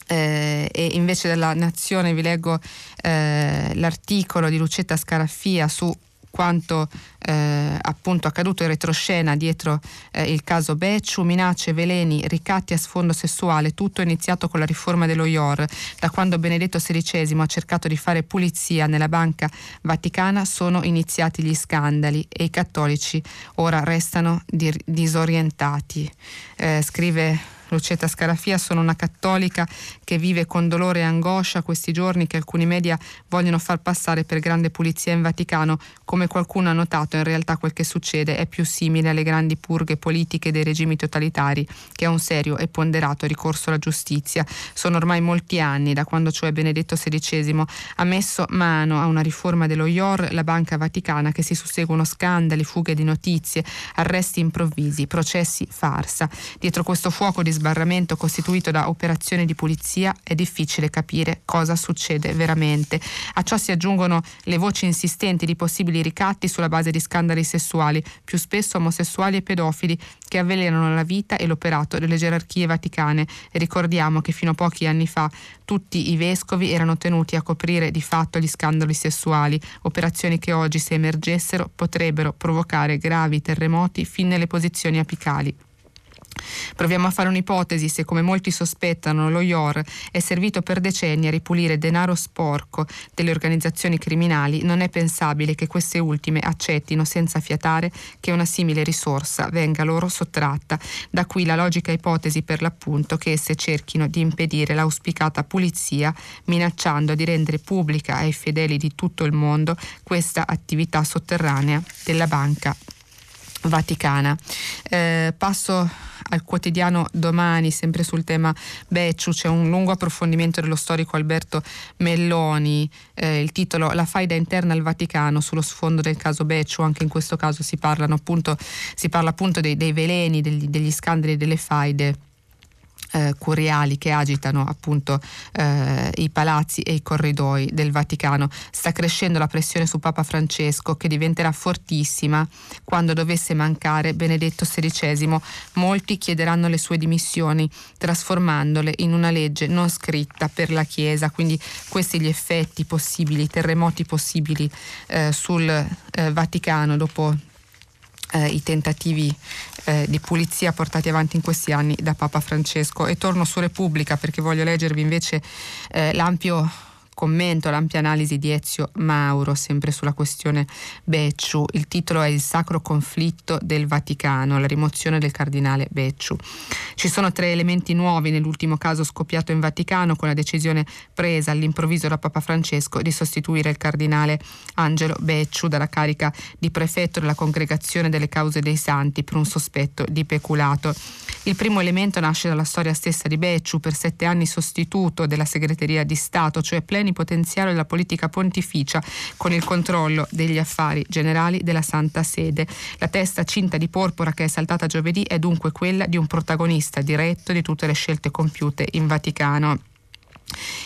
Eh, e invece della Nazione vi leggo eh, l'articolo di Lucetta Scaraffia su quanto eh, appunto accaduto in retroscena dietro eh, il caso Becciu, minacce, veleni, ricatti a sfondo sessuale, tutto è iniziato con la riforma dello IOR. Da quando Benedetto XVI ha cercato di fare pulizia nella banca vaticana sono iniziati gli scandali e i cattolici ora restano dir- disorientati. Eh, scrive Lucetta Scarafia, sono una cattolica che vive con dolore e angoscia questi giorni che alcuni media vogliono far passare per grande pulizia in Vaticano. Come qualcuno ha notato, in realtà quel che succede è più simile alle grandi purghe politiche dei regimi totalitari che a un serio e ponderato ricorso alla giustizia. Sono ormai molti anni da quando cioè Benedetto XVI ha messo mano a una riforma dello IOR, la Banca Vaticana, che si susseguono scandali, fughe di notizie, arresti improvvisi, processi farsa. Dietro questo fuoco di sbarramento costituito da operazioni di pulizia è difficile capire cosa succede veramente. A ciò si aggiungono le voci insistenti di possibili ricatti sulla base di scandali sessuali, più spesso omosessuali e pedofili, che avvelenano la vita e l'operato delle gerarchie vaticane. E ricordiamo che fino a pochi anni fa tutti i vescovi erano tenuti a coprire di fatto gli scandali sessuali, operazioni che oggi, se emergessero, potrebbero provocare gravi terremoti fin nelle posizioni apicali. Proviamo a fare un'ipotesi se, come molti sospettano, lo IOR è servito per decenni a ripulire denaro sporco delle organizzazioni criminali, non è pensabile che queste ultime accettino senza fiatare che una simile risorsa venga loro sottratta. Da qui la logica ipotesi per l'appunto che esse cerchino di impedire l'auspicata pulizia, minacciando di rendere pubblica ai fedeli di tutto il mondo questa attività sotterranea della banca vaticana. Eh, passo al quotidiano domani, sempre sul tema Becciu, c'è un lungo approfondimento dello storico Alberto Melloni, eh, il titolo La faida interna al Vaticano sullo sfondo del caso Becciu, anche in questo caso si, appunto, si parla appunto dei, dei veleni, degli, degli scandali, delle faide eh, curiali che agitano appunto eh, i palazzi e i corridoi del Vaticano. Sta crescendo la pressione su Papa Francesco che diventerà fortissima quando dovesse mancare Benedetto XVI. Molti chiederanno le sue dimissioni trasformandole in una legge non scritta per la Chiesa. Quindi questi gli effetti possibili, i terremoti possibili eh, sul eh, Vaticano dopo eh, i tentativi eh, di pulizia portati avanti in questi anni da Papa Francesco. E torno su Repubblica perché voglio leggervi invece eh, l'ampio commento l'ampia analisi di Ezio Mauro, sempre sulla questione Becciu. Il titolo è Il sacro conflitto del Vaticano, la rimozione del cardinale Becciu. Ci sono tre elementi nuovi nell'ultimo caso scoppiato in Vaticano con la decisione presa all'improvviso da Papa Francesco di sostituire il cardinale Angelo Becciu dalla carica di prefetto della congregazione delle cause dei santi per un sospetto di peculato. Il primo elemento nasce dalla storia stessa di Becciu, per sette anni sostituto della segreteria di Stato, cioè plenipotenziario della politica pontificia con il controllo degli affari generali della Santa Sede. La testa cinta di porpora che è saltata giovedì è dunque quella di un protagonista diretto di tutte le scelte compiute in Vaticano.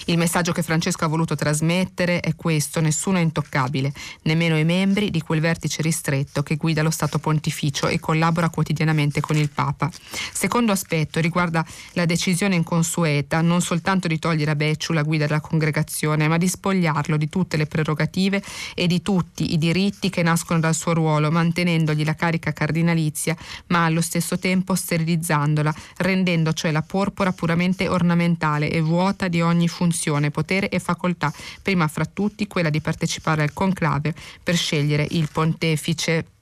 Il messaggio che Francesco ha voluto trasmettere è questo, nessuno è intoccabile, nemmeno i membri di quel vertice ristretto che guida lo Stato pontificio e collabora quotidianamente con il Papa. Secondo aspetto riguarda la decisione inconsueta non soltanto di togliere a Becciu la guida della congregazione, ma di spogliarlo di tutte le prerogative e di tutti i diritti che nascono dal suo ruolo, mantenendogli la carica cardinalizia, ma allo stesso tempo sterilizzandola, rendendo cioè la porpora puramente ornamentale e vuota di ogni ogni funzione, potere e facoltà, prima fra tutti quella di partecipare al conclave per scegliere il pontefice.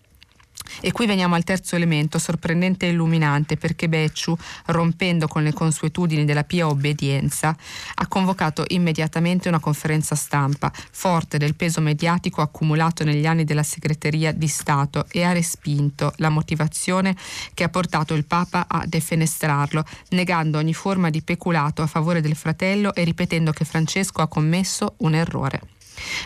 E qui veniamo al terzo elemento, sorprendente e illuminante, perché Becciu, rompendo con le consuetudini della pia obbedienza, ha convocato immediatamente una conferenza stampa, forte del peso mediatico accumulato negli anni della segreteria di Stato e ha respinto la motivazione che ha portato il Papa a defenestrarlo, negando ogni forma di peculato a favore del fratello e ripetendo che Francesco ha commesso un errore.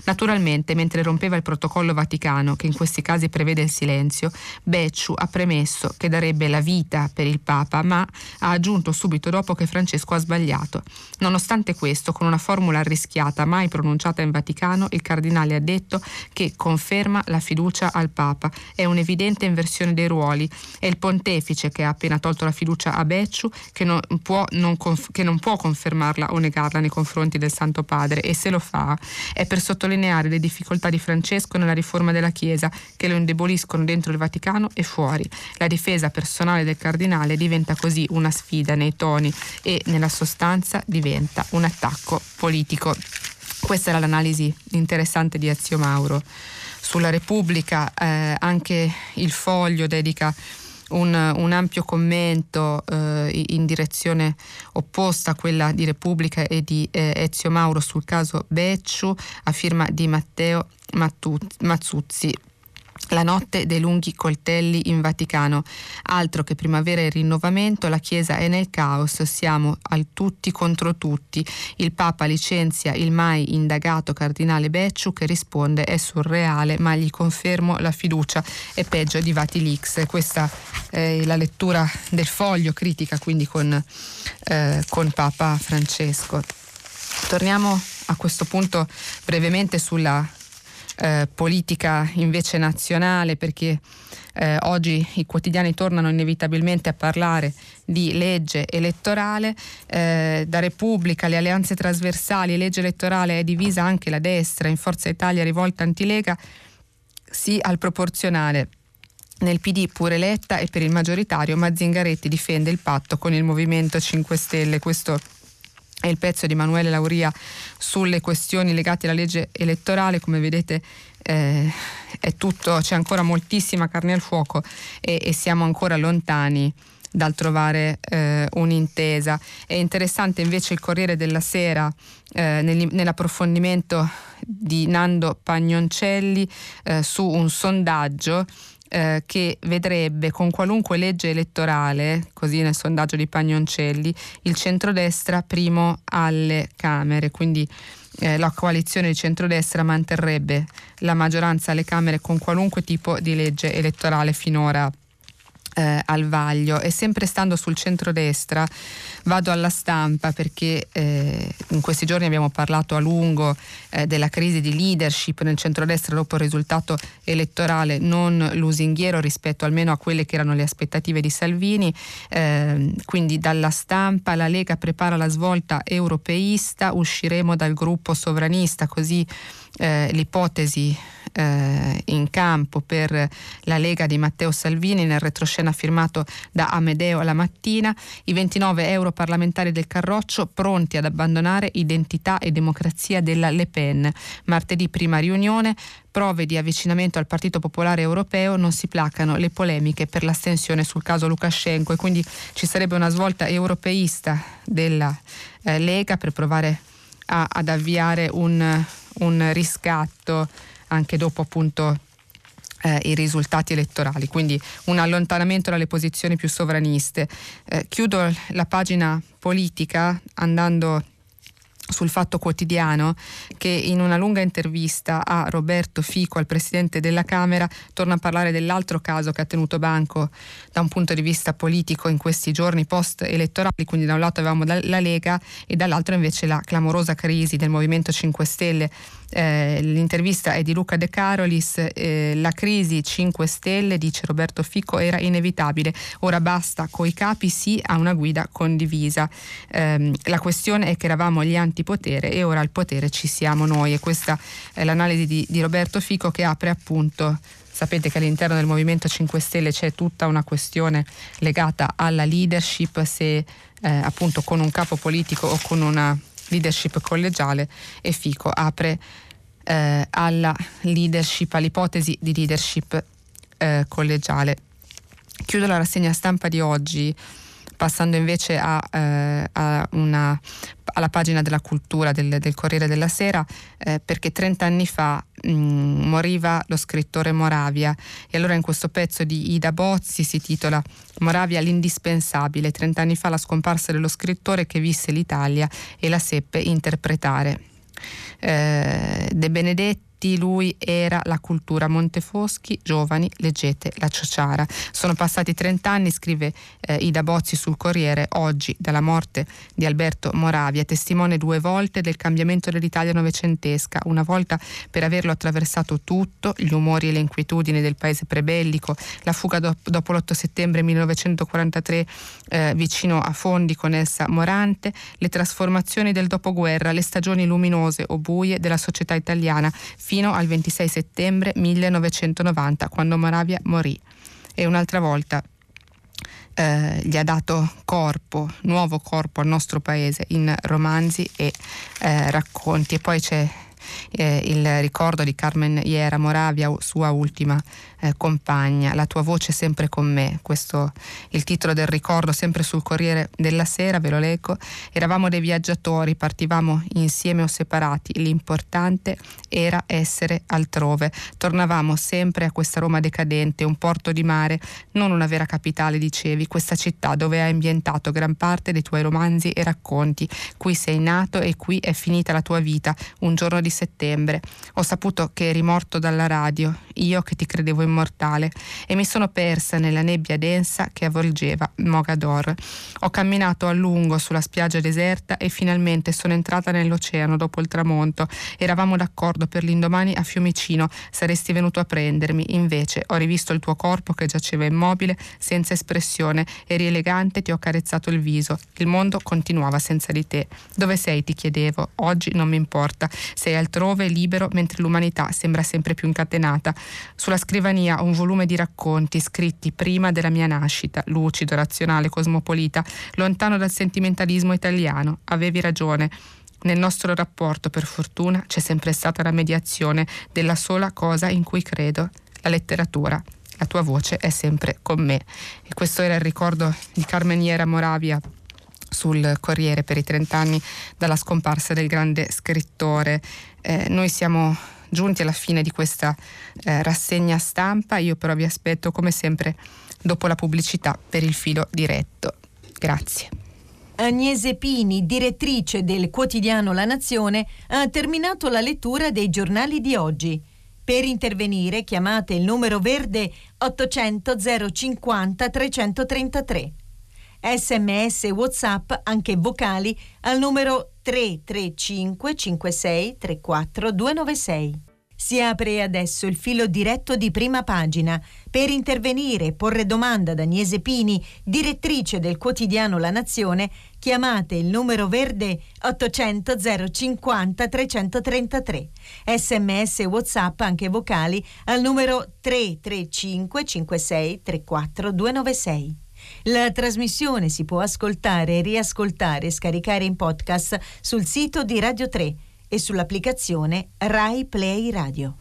Naturalmente, mentre rompeva il protocollo vaticano, che in questi casi prevede il silenzio, Becciu ha premesso che darebbe la vita per il Papa, ma ha aggiunto subito dopo che Francesco ha sbagliato. Nonostante questo, con una formula arrischiata mai pronunciata in Vaticano, il cardinale ha detto che conferma la fiducia al Papa. È un'evidente inversione dei ruoli. È il pontefice che ha appena tolto la fiducia a Becciu che non può, non conf- che non può confermarla o negarla nei confronti del Santo Padre e se lo fa è per sottolineare le difficoltà di Francesco nella riforma della Chiesa che lo indeboliscono dentro il Vaticano e fuori. La difesa personale del cardinale diventa così una sfida nei toni e nella sostanza diventa un attacco politico. Questa era l'analisi interessante di Ezio Mauro sulla Repubblica, eh, anche il foglio dedica un, un ampio commento eh, in direzione opposta a quella di Repubblica e di eh, Ezio Mauro sul caso Becciu a firma di Matteo Mazzuzzi. La notte dei lunghi coltelli in Vaticano. Altro che primavera e rinnovamento, la Chiesa è nel caos, siamo al tutti contro tutti. Il Papa licenzia il mai indagato cardinale Becciu che risponde è surreale, ma gli confermo la fiducia è peggio di Vatilix. Questa è la lettura del foglio critica quindi con, eh, con Papa Francesco. Torniamo a questo punto brevemente sulla eh, politica invece nazionale perché eh, oggi i quotidiani tornano inevitabilmente a parlare di legge elettorale, eh, da Repubblica, le alleanze trasversali, legge elettorale è divisa anche la destra, in Forza Italia rivolta antilega, sì al proporzionale. Nel PD pure Letta e per il maggioritario Mazzingaretti difende il patto con il Movimento 5 Stelle. Questo è il pezzo di Emanuele Lauria sulle questioni legate alla legge elettorale, come vedete eh, tutto, c'è ancora moltissima carne al fuoco e, e siamo ancora lontani dal trovare eh, un'intesa. È interessante invece il Corriere della Sera eh, nell'approfondimento di Nando Pagnoncelli eh, su un sondaggio eh, che vedrebbe con qualunque legge elettorale, così nel sondaggio di Pagnoncelli, il centrodestra primo alle Camere, quindi eh, la coalizione di centrodestra manterrebbe la maggioranza alle Camere con qualunque tipo di legge elettorale finora eh, al vaglio e sempre stando sul centrodestra vado alla stampa perché eh, in questi giorni abbiamo parlato a lungo eh, della crisi di leadership nel centrodestra dopo il risultato elettorale non lusinghiero rispetto almeno a quelle che erano le aspettative di Salvini. Ehm, quindi dalla stampa la Lega prepara la svolta europeista usciremo dal gruppo sovranista così eh, l'ipotesi eh, in campo per la Lega di Matteo Salvini nel retroscena firmato da Amedeo la mattina, i 29 europarlamentari del Carroccio pronti ad abbandonare identità e democrazia della Le Pen. Martedì prima riunione, prove di avvicinamento al Partito Popolare Europeo, non si placano le polemiche per l'astensione sul caso Lukashenko e quindi ci sarebbe una svolta europeista della eh, Lega per provare a, ad avviare un, un riscatto anche dopo appunto eh, i risultati elettorali, quindi un allontanamento dalle posizioni più sovraniste. Eh, chiudo la pagina politica andando sul Fatto Quotidiano che in una lunga intervista a Roberto Fico, al Presidente della Camera, torna a parlare dell'altro caso che ha tenuto banco da un punto di vista politico in questi giorni post-elettorali, quindi da un lato avevamo la Lega e dall'altro invece la clamorosa crisi del Movimento 5 Stelle eh, l'intervista è di Luca De Carolis, eh, la crisi 5 Stelle, dice Roberto Fico, era inevitabile, ora basta coi capi sì a una guida condivisa. Eh, la questione è che eravamo gli antipotere e ora al potere ci siamo noi e questa è l'analisi di, di Roberto Fico che apre appunto Sapete che all'interno del Movimento 5 Stelle c'è tutta una questione legata alla leadership, se eh, appunto con un capo politico o con una leadership collegiale e Fico apre eh, alla leadership, all'ipotesi di leadership eh, collegiale. Chiudo la rassegna stampa di oggi passando invece a, eh, a una, alla pagina della cultura del, del Corriere della Sera, eh, perché 30 anni fa mh, mm, moriva lo scrittore Moravia e allora in questo pezzo di Ida Bozzi si titola Moravia l'indispensabile, 30 anni fa la scomparsa dello scrittore che visse l'Italia e la seppe interpretare. Eh, De Benedetti tutti lui era la cultura. Montefoschi, giovani, leggete la ciociara. Sono passati 30 anni, scrive eh, Ida Bozzi sul Corriere, oggi dalla morte di Alberto Moravia, testimone due volte del cambiamento dell'Italia novecentesca, una volta per averlo attraversato tutto, gli umori e le inquietudini del paese prebellico, la fuga do- dopo l'8 settembre 1943 eh, vicino a Fondi con Elsa Morante, le trasformazioni del dopoguerra, le stagioni luminose o buie della società italiana fino al 26 settembre 1990 quando Moravia morì. E un'altra volta eh, gli ha dato corpo, nuovo corpo al nostro paese in romanzi e eh, racconti. E poi c'è eh, il ricordo di Carmen Iera Moravia, sua ultima eh, compagna, La tua voce sempre con me, questo il titolo del ricordo sempre sul Corriere della Sera, ve lo leggo, eravamo dei viaggiatori, partivamo insieme o separati, l'importante era essere altrove, tornavamo sempre a questa Roma decadente, un porto di mare, non una vera capitale, dicevi, questa città dove hai ambientato gran parte dei tuoi romanzi e racconti, qui sei nato e qui è finita la tua vita, un giorno di settembre, ho saputo che eri morto dalla radio, io che ti credevo immortale, e mi sono persa nella nebbia densa che avvolgeva Mogador. Ho camminato a lungo sulla spiaggia deserta e finalmente sono entrata nell'oceano dopo il tramonto. Eravamo d'accordo per l'indomani a Fiumicino, saresti venuto a prendermi, invece ho rivisto il tuo corpo che giaceva immobile, senza espressione, eri elegante, ti ho carezzato il viso. Il mondo continuava senza di te. Dove sei? ti chiedevo. Oggi non mi importa. Sei altrove, libero, mentre l'umanità sembra sempre più incatenata. Sulla scrivania un volume di racconti scritti prima della mia nascita, lucido, razionale, cosmopolita, lontano dal sentimentalismo italiano. Avevi ragione. Nel nostro rapporto, per fortuna, c'è sempre stata la mediazione della sola cosa in cui credo, la letteratura. La tua voce è sempre con me. E questo era il ricordo di Carmeniera Moravia sul Corriere per i 30 anni dalla scomparsa del grande scrittore. Eh, noi siamo giunti alla fine di questa eh, rassegna stampa, io però vi aspetto come sempre dopo la pubblicità per il filo diretto. Grazie. Agnese Pini, direttrice del quotidiano La Nazione, ha terminato la lettura dei giornali di oggi. Per intervenire chiamate il numero verde 800 050 333. Sms e WhatsApp anche vocali al numero 335 56 34 296. Si apre adesso il filo diretto di prima pagina. Per intervenire e porre domanda ad Agnese Pini, direttrice del quotidiano La Nazione, chiamate il numero verde 800 050 333. Sms e WhatsApp anche vocali al numero 335 56 34 296. La trasmissione si può ascoltare, riascoltare e scaricare in podcast sul sito di Radio 3 e sull'applicazione Rai Play Radio.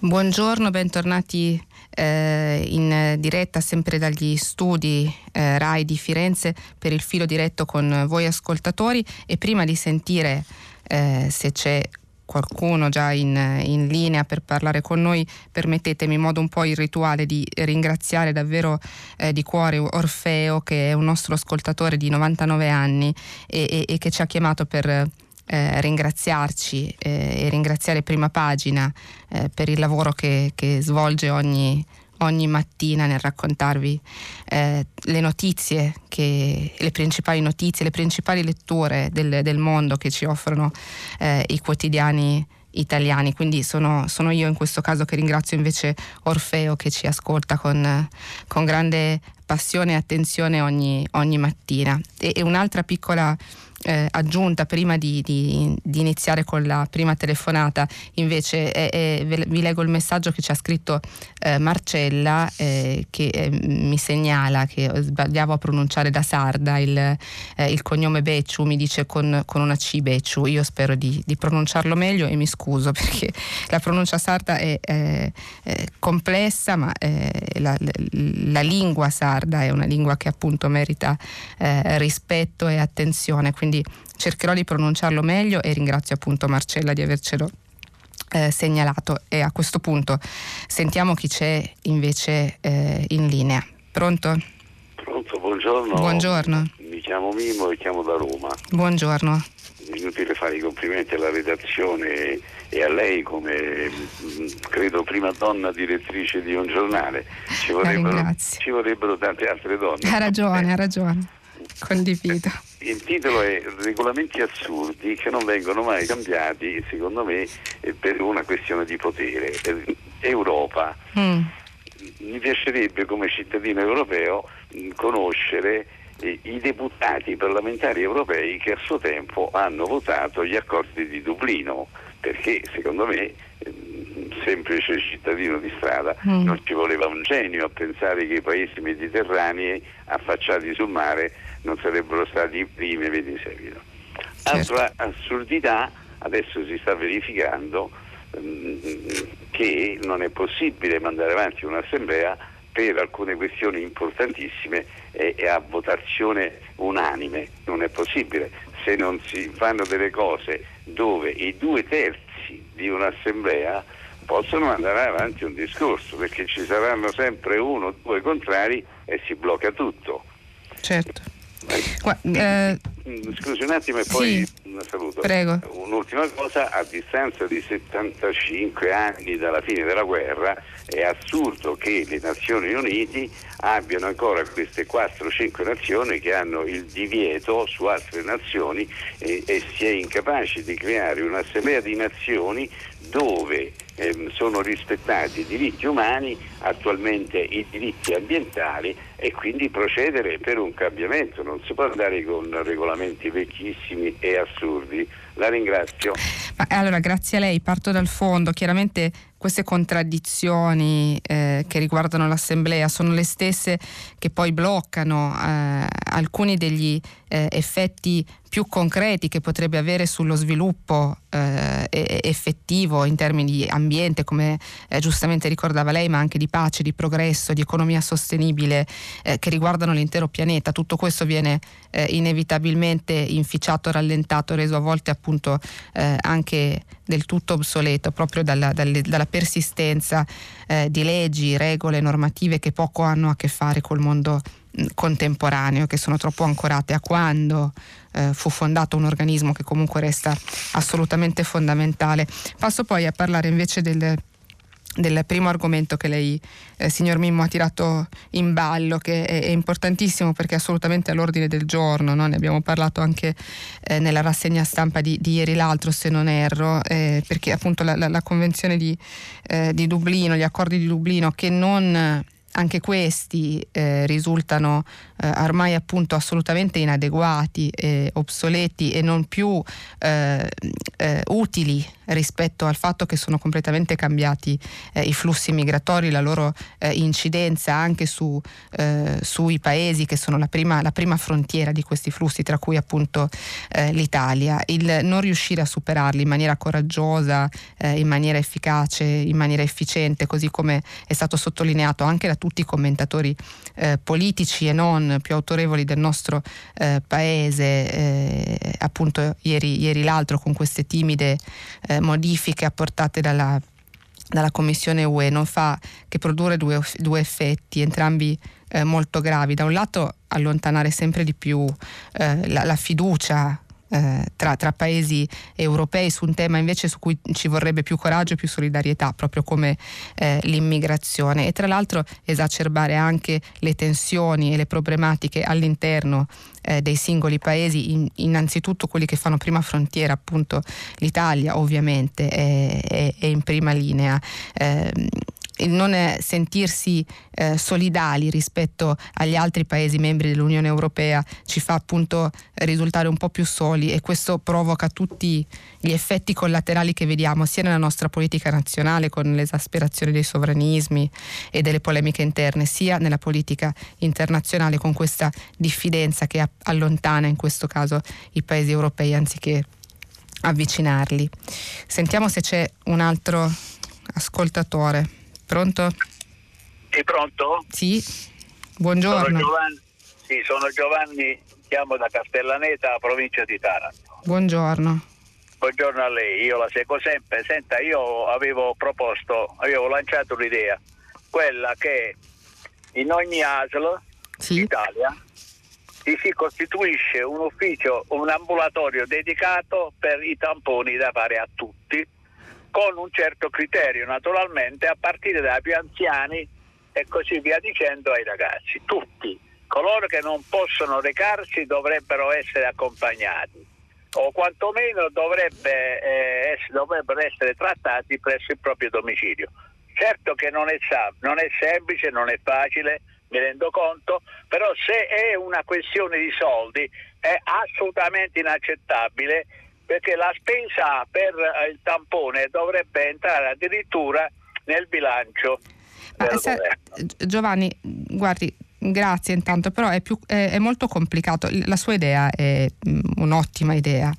Buongiorno, bentornati eh, in diretta sempre dagli studi eh, RAI di Firenze per il filo diretto con voi ascoltatori e prima di sentire eh, se c'è qualcuno già in, in, linea per parlare con noi, permettetemi in modo un po' irrituale di ringraziare davvero eh, di cuore Orfeo che è un nostro ascoltatore di 99 anni e, e, e che ci ha chiamato per eh, ringraziarci eh, e ringraziare Prima Pagina eh, per il lavoro che, che svolge ogni, ogni, mattina nel raccontarvi eh, le notizie, che, le principali notizie, le principali letture del, del mondo che ci offrono eh, i quotidiani italiani. Quindi sono, sono, io in questo caso che ringrazio invece Orfeo che ci ascolta con, con grande passione e attenzione ogni, ogni mattina. E, e un'altra piccola eh, aggiunta prima di, di, di, iniziare con la prima telefonata, invece è, è, vi leggo il messaggio che ci ha scritto eh, Marcella eh, che eh, mi segnala che sbagliavo a pronunciare da sarda il, eh, il cognome Becciu, mi dice con, con, una C Becciu, io spero di, di, pronunciarlo meglio e mi scuso perché la pronuncia sarda è, è complessa ma eh, la, la, lingua sarda è una lingua che appunto merita rispetto e attenzione. Quindi quindi cercherò di pronunciarlo meglio e ringrazio appunto Marcella di avercelo eh, segnalato e a questo punto sentiamo chi c'è invece eh, in linea. Pronto? Pronto, buongiorno. Buongiorno. Mi chiamo Mimo e chiamo da Roma. Buongiorno. Inutile fare i complimenti alla redazione e a lei come mm, credo prima donna direttrice di un giornale. Ci vorrebbero, ci vorrebbero tante altre donne. Ha ragione, ha ragione. Condivido. Il titolo è Regolamenti assurdi che non vengono mai cambiati, secondo me, eh, per una questione di potere. Europa. Mm. Mi piacerebbe come cittadino europeo mm, conoscere eh, i deputati parlamentari europei che a suo tempo hanno votato gli accordi di Dublino, perché secondo me mm, semplice cittadino di strada, mm. non ci voleva un genio a pensare che i paesi mediterranei affacciati sul mare non sarebbero stati i primi e vedi seguito. Certo. Altra assurdità, adesso si sta verificando mm, che non è possibile mandare avanti un'assemblea per alcune questioni importantissime e, e a votazione unanime, non è possibile. Se non si fanno delle cose dove i due terzi di un'assemblea possono andare avanti un discorso, perché ci saranno sempre uno o due contrari e si blocca tutto. Certo. Eh, Scusi un attimo e poi sì, saluto. Prego. Un'ultima cosa, a distanza di 75 anni dalla fine della guerra è assurdo che le Nazioni Unite abbiano ancora queste 4-5 nazioni che hanno il divieto su altre nazioni e, e si è incapaci di creare un'assemblea di nazioni dove ehm, sono rispettati i diritti umani, attualmente i diritti ambientali e quindi procedere per un cambiamento. Non si può andare con regolamenti vecchissimi e assurdi. La ringrazio. Ma, allora, grazie a lei. Parto dal fondo. Chiaramente queste contraddizioni eh, che riguardano l'Assemblea sono le stesse che poi bloccano eh, alcuni degli eh, effetti più concreti che potrebbe avere sullo sviluppo eh, effettivo in termini di ambiente, come eh, giustamente ricordava lei, ma anche di pace, di progresso, di economia sostenibile eh, che riguardano l'intero pianeta. Tutto questo viene inevitabilmente inficiato, rallentato, reso a volte appunto anche del tutto obsoleto proprio dalla, dalle, dalla persistenza eh, di leggi, regole, normative che poco hanno a che fare col mondo contemporaneo, che sono troppo ancorate a quando eh, fu fondato un organismo che comunque resta assolutamente fondamentale. Passo poi a parlare invece del del primo argomento che lei, eh, signor Mimmo, ha tirato in ballo, che è, è importantissimo perché è assolutamente all'ordine del giorno, no? ne abbiamo parlato anche eh, nella rassegna stampa di, di, ieri l'altro, se non erro, eh, perché appunto la, la, la Convenzione di, eh, di, Dublino, gli accordi di Dublino che non anche questi eh, risultano eh, ormai appunto assolutamente inadeguati, obsoleti e non più utili rispetto al fatto che sono completamente cambiati eh, i flussi migratori, la loro eh, incidenza anche su, eh, sui paesi che sono la prima, la prima, frontiera di questi flussi, tra cui appunto eh, l'Italia. Il non riuscire a superarli in maniera coraggiosa, eh, in maniera efficace, in maniera efficiente, così come è stato sottolineato anche da tutti i commentatori eh, politici e non più autorevoli del nostro paese, appunto ieri, ieri l'altro con queste timide modifiche apportate dalla, dalla Commissione UE non fa che produrre due, due effetti, entrambi eh, molto gravi. Da un lato allontanare sempre di più eh, la, la, fiducia eh, tra, tra, paesi europei su un tema invece su cui ci vorrebbe più coraggio e più solidarietà, proprio come eh, l'immigrazione e tra l'altro esacerbare anche le tensioni e le problematiche all'interno eh, dei singoli paesi, in, innanzitutto quelli che fanno prima frontiera, appunto l'Italia ovviamente è, è, è in prima linea. Il non sentirsi eh, solidali rispetto agli altri Paesi membri dell'Unione Europea ci fa appunto risultare un po' più soli e questo provoca tutti gli effetti collaterali che vediamo sia nella nostra politica nazionale con l'esasperazione dei sovranismi e delle polemiche interne, sia nella politica internazionale con questa diffidenza che allontana in questo caso i Paesi europei anziché avvicinarli. Sentiamo se c'è un altro ascoltatore. Pronto? Sì, pronto? Sì, buongiorno. Sono Giovanni, sì, sono Giovanni, chiamo da Castellaneta, provincia di Taranto. Buongiorno. Buongiorno a lei, io la seguo sempre. Senta, io avevo proposto, avevo lanciato l'idea, quella che in ogni ASL sì. d'Italia si costituisce un ufficio, un ambulatorio dedicato per i tamponi da fare a tutti con un certo criterio naturalmente a partire dai più anziani e così via dicendo ai ragazzi. Tutti coloro che non possono recarsi dovrebbero essere accompagnati o quantomeno dovrebbe, eh, essere, dovrebbero essere trattati presso il proprio domicilio. Certo che non è, non è semplice, non è facile, mi rendo conto, però se è una questione di soldi è assolutamente inaccettabile perché la spesa per eh, il tampone dovrebbe entrare addirittura nel bilancio se, Giovanni, guardi, grazie intanto, però è, più, è, è, molto complicato. La sua idea è un'ottima idea.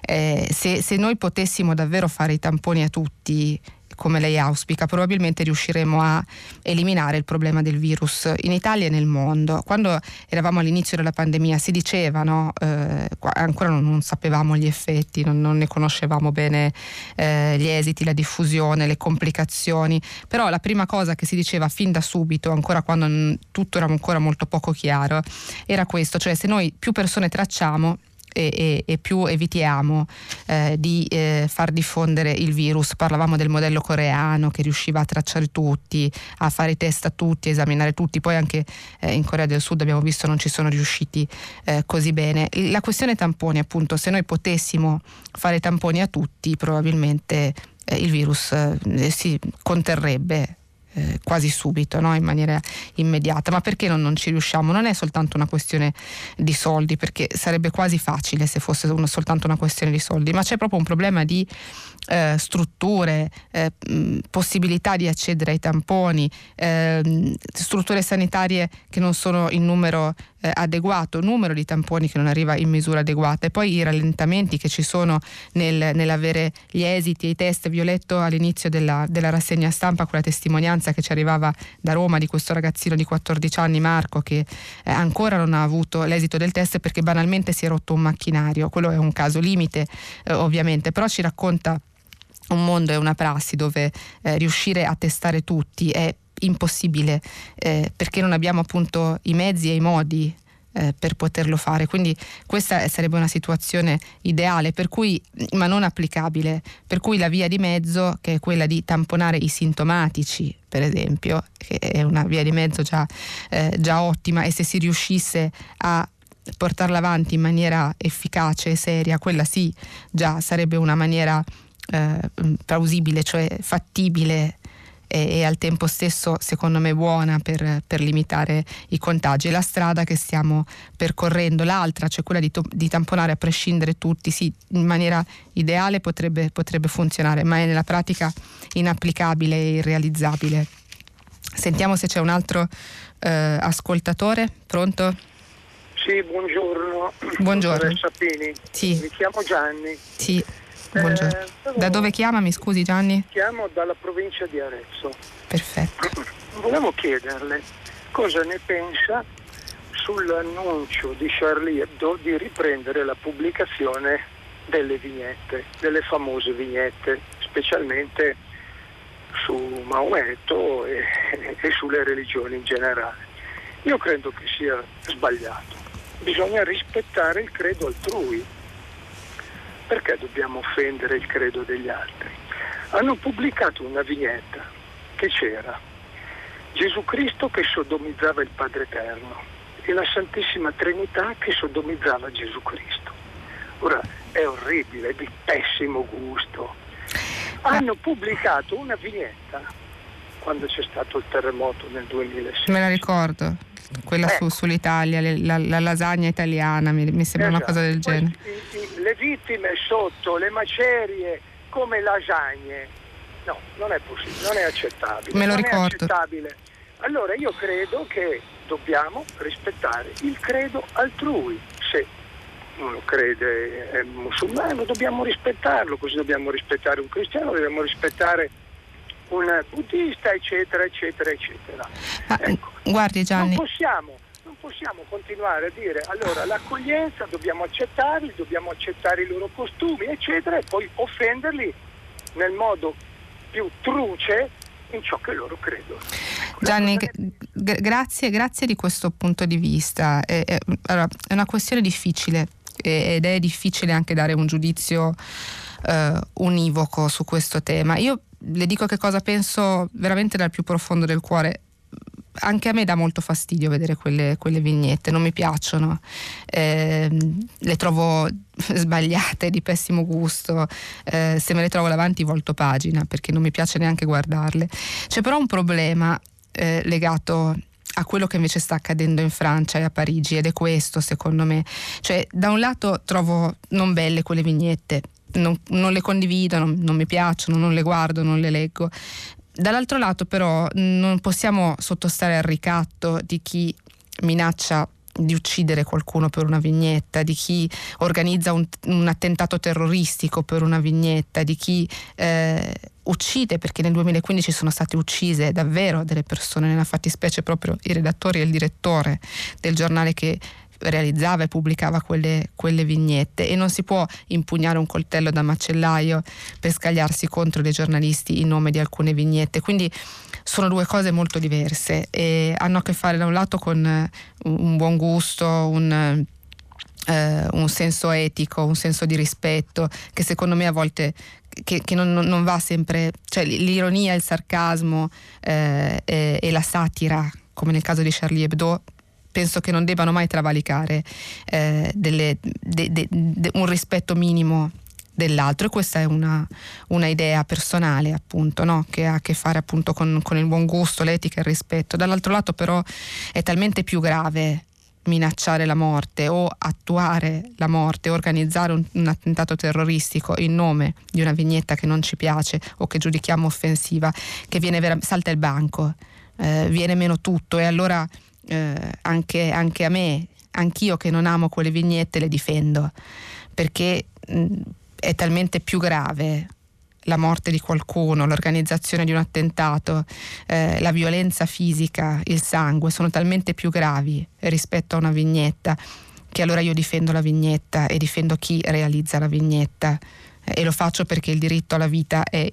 Eh, se, se noi potessimo davvero fare i tamponi a tutti come lei auspica, probabilmente riusciremo a eliminare il problema del virus in Italia e nel mondo. Quando eravamo all'inizio della pandemia si diceva, no, eh, ancora non, non, sapevamo gli effetti, non, non ne conoscevamo bene eh, gli esiti, la diffusione, le complicazioni, però la prima cosa che si diceva fin da subito, ancora quando tutto era ancora molto poco chiaro, era questo, cioè se noi più persone tracciamo, e, e, e più evitiamo eh, di eh, far diffondere il virus. Parlavamo del modello coreano che riusciva a tracciare tutti, a fare test a tutti, a esaminare tutti, poi anche eh, in Corea del Sud abbiamo visto non ci sono riusciti eh, così bene. La questione tamponi, appunto, se noi potessimo fare tamponi a tutti, probabilmente eh, il virus eh, si conterrebbe eh, quasi subito, no? in maniera immediata. Ma perché non, non, ci riusciamo? Non è soltanto una questione di soldi, perché sarebbe quasi facile se fosse una, soltanto una questione di soldi, ma c'è proprio un problema di eh, strutture, eh, possibilità di accedere ai tamponi, eh, strutture sanitarie che non sono in numero eh, adeguato, numero di tamponi che non arriva in misura adeguata e poi i rallentamenti che ci sono nel, nell'avere gli esiti e i test. Vi ho letto all'inizio della, della rassegna stampa quella testimonianza che ci arrivava da Roma di questo ragazzino di 14 anni, Marco, che eh, ancora non ha avuto l'esito del test perché banalmente si è rotto un macchinario. Quello è un caso limite, eh, ovviamente, però ci racconta un mondo e una prassi dove eh, riuscire a testare tutti è impossibile eh, perché non abbiamo appunto i mezzi e i modi eh, per poterlo fare. Quindi questa sarebbe una situazione ideale, cui, ma non applicabile, per cui la via di mezzo, che è quella di tamponare i sintomatici, per esempio, che è una via di mezzo già, eh, già ottima, e se si riuscisse a portarla avanti in maniera efficace e seria, quella sì già sarebbe una maniera eh, plausibile, cioè fattibile e, e, al tempo stesso secondo me buona per, per, limitare i contagi. La strada che stiamo percorrendo, l'altra, cioè quella di, to- di tamponare a prescindere tutti, sì, in maniera ideale potrebbe, potrebbe funzionare, ma è nella pratica inapplicabile e irrealizzabile. Sentiamo se c'è un altro eh, ascoltatore. Pronto? Sì, buongiorno. Buongiorno. Sapini. Sì. Mi chiamo Gianni. Sì. Buongiorno. Eh, da dove chiama, mi scusi Gianni? Chiamo dalla provincia di Arezzo. Perfetto. Volevo chiederle cosa ne pensa sull'annuncio di Charlie Hebdo di riprendere la pubblicazione delle vignette, delle famose vignette, specialmente su Maometto e, e sulle religioni in generale. Io credo che sia sbagliato. Bisogna rispettare il credo altrui perché dobbiamo offendere il credo degli altri? Hanno pubblicato una vignetta che c'era Gesù Cristo che sodomizzava il Padre Eterno e la Santissima Trinità che sodomizzava Gesù Cristo. Ora è orribile, è di pessimo gusto. Hanno pubblicato una vignetta quando c'è stato il terremoto nel 2006. Me la ricordo quella ecco. su, sull'Italia, le, la, la, lasagna italiana, mi, mi sembra esatto. una cosa del genere. Le vittime sotto, le macerie come lasagne, no, non è possibile, non è accettabile. Me lo non ricordo. Allora io credo che dobbiamo rispettare il credo altrui. Se uno crede è musulmano dobbiamo rispettarlo, così dobbiamo rispettare un cristiano, dobbiamo rispettare un buddista, eccetera, eccetera, eccetera. Ah, ecco. Guardi Gianni. Non possiamo, non possiamo continuare a dire allora l'accoglienza dobbiamo accettarli, dobbiamo accettare i loro costumi, eccetera, e poi offenderli nel modo più truce in ciò che loro credono. Ecco, Gianni, g- grazie, grazie di questo punto di vista. È, è, allora, è una questione difficile ed è difficile anche dare un giudizio eh, univoco su questo tema. Io le dico che cosa penso veramente dal più profondo del cuore. Anche a me dà molto fastidio vedere quelle, quelle vignette, non mi piacciono, eh, le trovo sbagliate, di pessimo gusto, eh, se me le trovo davanti volto pagina perché non mi piace neanche guardarle. C'è però un problema eh, legato a quello che invece sta accadendo in Francia e a Parigi ed è questo secondo me. Cioè da un lato trovo non belle quelle vignette, non, non le condivido, non, non mi piacciono, non le guardo, non le leggo. Dall'altro lato però non possiamo sottostare al ricatto di chi minaccia di uccidere qualcuno per una vignetta, di chi organizza un, un attentato terroristico per una vignetta, di chi eh, uccide, perché nel 2015 sono state uccise davvero delle persone, nella fattispecie proprio i redattori e il direttore del giornale che realizzava e pubblicava quelle, quelle, vignette e non si può impugnare un coltello da macellaio per scagliarsi contro dei giornalisti in nome di alcune vignette. Quindi sono due cose molto diverse e hanno a che fare da un lato con eh, un buon gusto, un, eh, un senso etico, un senso di rispetto che secondo me a volte che, che non, non, va sempre, cioè l'ironia, il sarcasmo eh, e, e la satira come nel caso di Charlie Hebdo penso che non debbano mai travalicare eh, delle, de, de, de, un rispetto minimo dell'altro e questa è una, una idea personale appunto no? che ha a che fare appunto con, con il buon gusto, l'etica e il rispetto. Dall'altro lato però è talmente più grave minacciare la morte o attuare la morte, organizzare un, un, attentato terroristico in nome di una vignetta che non ci piace o che giudichiamo offensiva, che viene vera- salta il banco, eh, viene meno tutto e allora eh, anche, anche, a me, anch'io che non amo quelle vignette le difendo, perché mh, è talmente più grave la morte di qualcuno, l'organizzazione di un attentato, eh, la violenza fisica, il sangue, sono talmente più gravi rispetto a una vignetta che allora io difendo la vignetta e difendo chi realizza la vignetta. E lo faccio perché il diritto alla vita è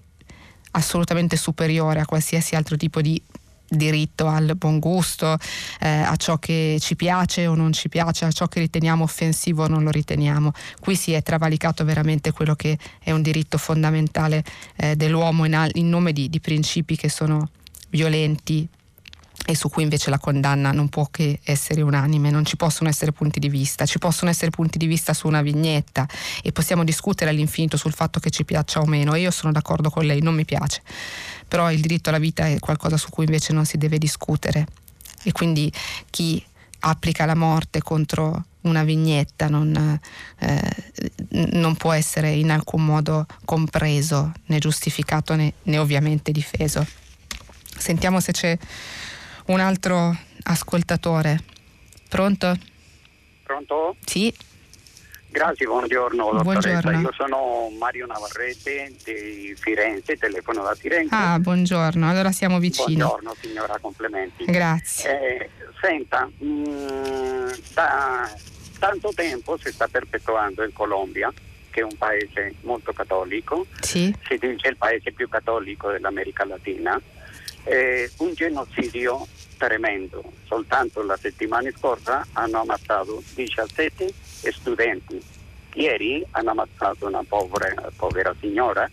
assolutamente superiore a qualsiasi altro tipo di diritto al buon gusto, eh, a ciò che ci piace o non ci piace, a ciò che riteniamo offensivo o non lo riteniamo. Qui si è travalicato veramente quello che è un diritto fondamentale eh, dell'uomo in, in nome di, di principi che sono violenti, e su cui invece la condanna non può che essere unanime, non ci possono essere punti di vista, ci possono essere punti di vista su una vignetta e possiamo discutere all'infinito sul fatto che ci piaccia o meno io sono d'accordo con lei, non mi piace, però il diritto alla vita è qualcosa su cui invece non si deve discutere e quindi chi applica la morte contro una vignetta non, eh, non, può essere in alcun modo compreso né giustificato né, né ovviamente difeso. Sentiamo se c'è un altro ascoltatore. Pronto? Pronto? Sì. Grazie, buongiorno. Buongiorno. Io sono Mario Navarrete di Firenze, telefono da Firenze. Ah, buongiorno, allora siamo vicini. Buongiorno signora, complimenti. Grazie. Eh, senta, mh, mm, da tanto tempo si sta perpetuando in Colombia, che è un paese molto cattolico, sì. si dice il paese più cattolico dell'America Latina, eh, un genocidio tremendo. Soltanto la settimana scorsa hanno ammazzato 17 studenti. Ieri hanno ammazzato una povera, povera signora,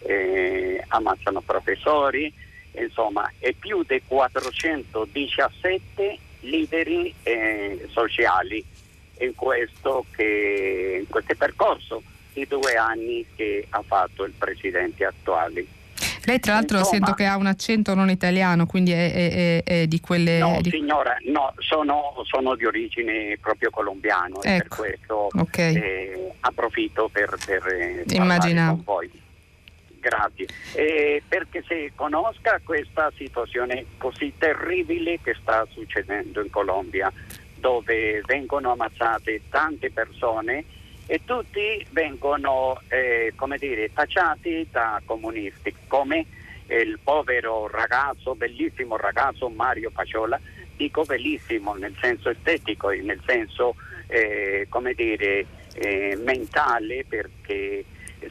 eh, ammazzano professori, insomma, e più di 417 leader eh, sociali in questo, che, in questo percorso di due anni che ha fatto il presidente attuale. Lei tra l'altro Insomma, sento che ha un accento non italiano, quindi è, è, è di quelle... No, di... signora, no, sono, sono, di origine proprio colombiano ecco. e per questo okay. eh, approfitto per, per eh, Immaginavo. con voi. Grazie. Eh, perché si conosca questa situazione così terribile che sta succedendo in Colombia, dove vengono ammazzate tante persone e tutti vengono eh, come dire, tacciati da comunisti, come il povero ragazzo, bellissimo ragazzo Mario Paciola, dico bellissimo nel senso estetico e nel senso eh, come dire, eh, mentale perché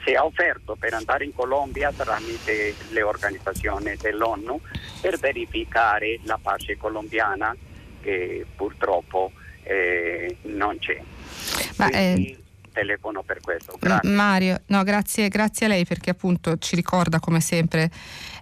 si è offerto per andare in Colombia tramite le organizzazioni dell'ONU per verificare la pace colombiana che purtroppo eh, non c'è. Ma, eh, Quindi, telefono per questo. Grazie. Mario, no, grazie, grazie, a lei perché appunto ci ricorda come sempre,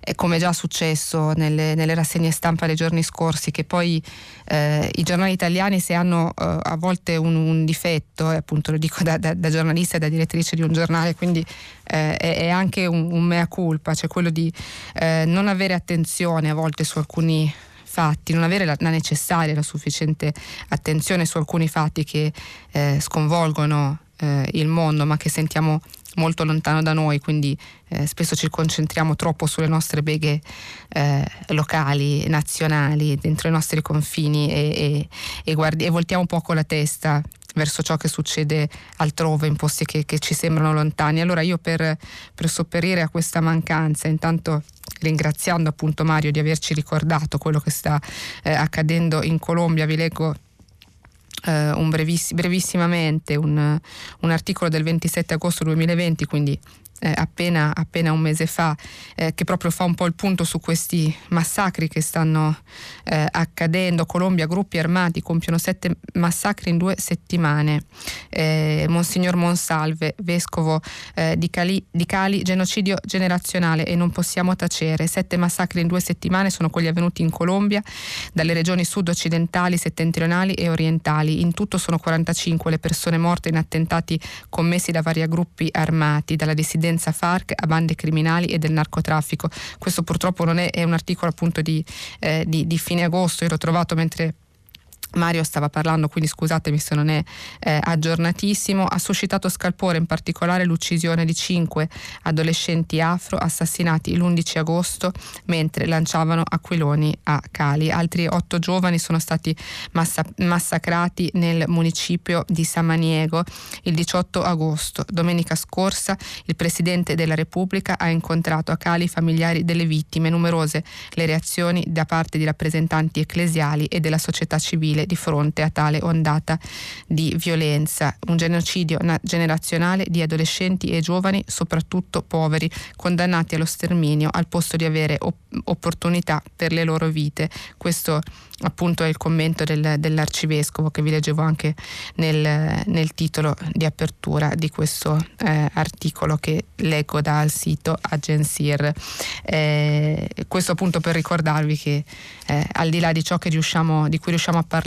eh, come già successo nelle, nelle, rassegne stampa dei giorni scorsi, che poi eh, i giornali italiani se hanno eh, a volte un, un difetto, e appunto lo dico da, da, da, giornalista e da direttrice di un giornale, quindi eh, è, è, anche un, un, mea culpa, cioè quello di eh, non avere attenzione a volte su alcuni fatti, non avere la, la, necessaria, la sufficiente attenzione su alcuni fatti che eh, sconvolgono eh, il mondo, ma che sentiamo molto lontano da noi, quindi eh, spesso ci concentriamo troppo sulle nostre beghe eh, locali, nazionali, dentro i nostri confini e, e, e, guardi, e, voltiamo poco la testa verso ciò che succede altrove, in posti che, che ci sembrano lontani. Allora io per, per sopperire a questa mancanza, intanto ringraziando appunto Mario di averci ricordato quello che sta eh, accadendo in Colombia, vi leggo un breviss- brevissimamente un, un, articolo del 27 agosto 2020, quindi eh, appena, appena, un mese fa, eh, che proprio fa un po' il punto su questi massacri che stanno eh, accadendo. Colombia, gruppi armati compiono sette massacri in due settimane. Eh, Monsignor Monsalve, vescovo eh, di Cali, di, Cali, genocidio generazionale e non possiamo tacere. Sette massacri in due settimane sono quelli avvenuti in Colombia, dalle regioni sud-occidentali, settentrionali e orientali. In tutto sono 45 le persone morte in attentati commessi da vari gruppi armati, dalla dissidenza dipendenza FARC a bande criminali e del narcotraffico. Questo purtroppo non è, è un articolo appunto di, eh, di, di fine agosto, io l'ho trovato mentre Mario stava parlando, quindi scusatemi se non è eh, aggiornatissimo, ha suscitato scalpore in particolare l'uccisione di cinque adolescenti afro assassinati l'11 agosto mentre lanciavano aquiloni a Cali. Altri otto giovani sono stati massa- massacrati nel municipio di Samaniego il 18 agosto. Domenica scorsa il Presidente della Repubblica ha incontrato a Cali i familiari delle vittime, numerose le reazioni da parte di rappresentanti ecclesiali e della società civile di fronte a tale ondata di violenza. Un genocidio generazionale di adolescenti e giovani, soprattutto poveri, condannati allo sterminio al posto di avere op- opportunità per le loro vite. Questo appunto è il commento del, dell'arcivescovo che vi leggevo anche nel, nel titolo di apertura di questo eh, articolo che leggo dal sito Agensir. Eh, questo appunto per ricordarvi che eh, al di là di ciò riusciamo, di cui riusciamo a parlare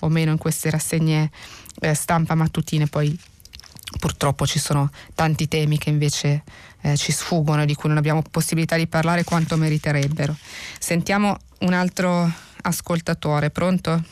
o meno in queste rassegne eh, stampa mattutine, poi purtroppo ci sono tanti temi che invece eh, ci sfuggono, di cui non abbiamo possibilità di parlare quanto meriterebbero. Sentiamo un altro ascoltatore, pronto?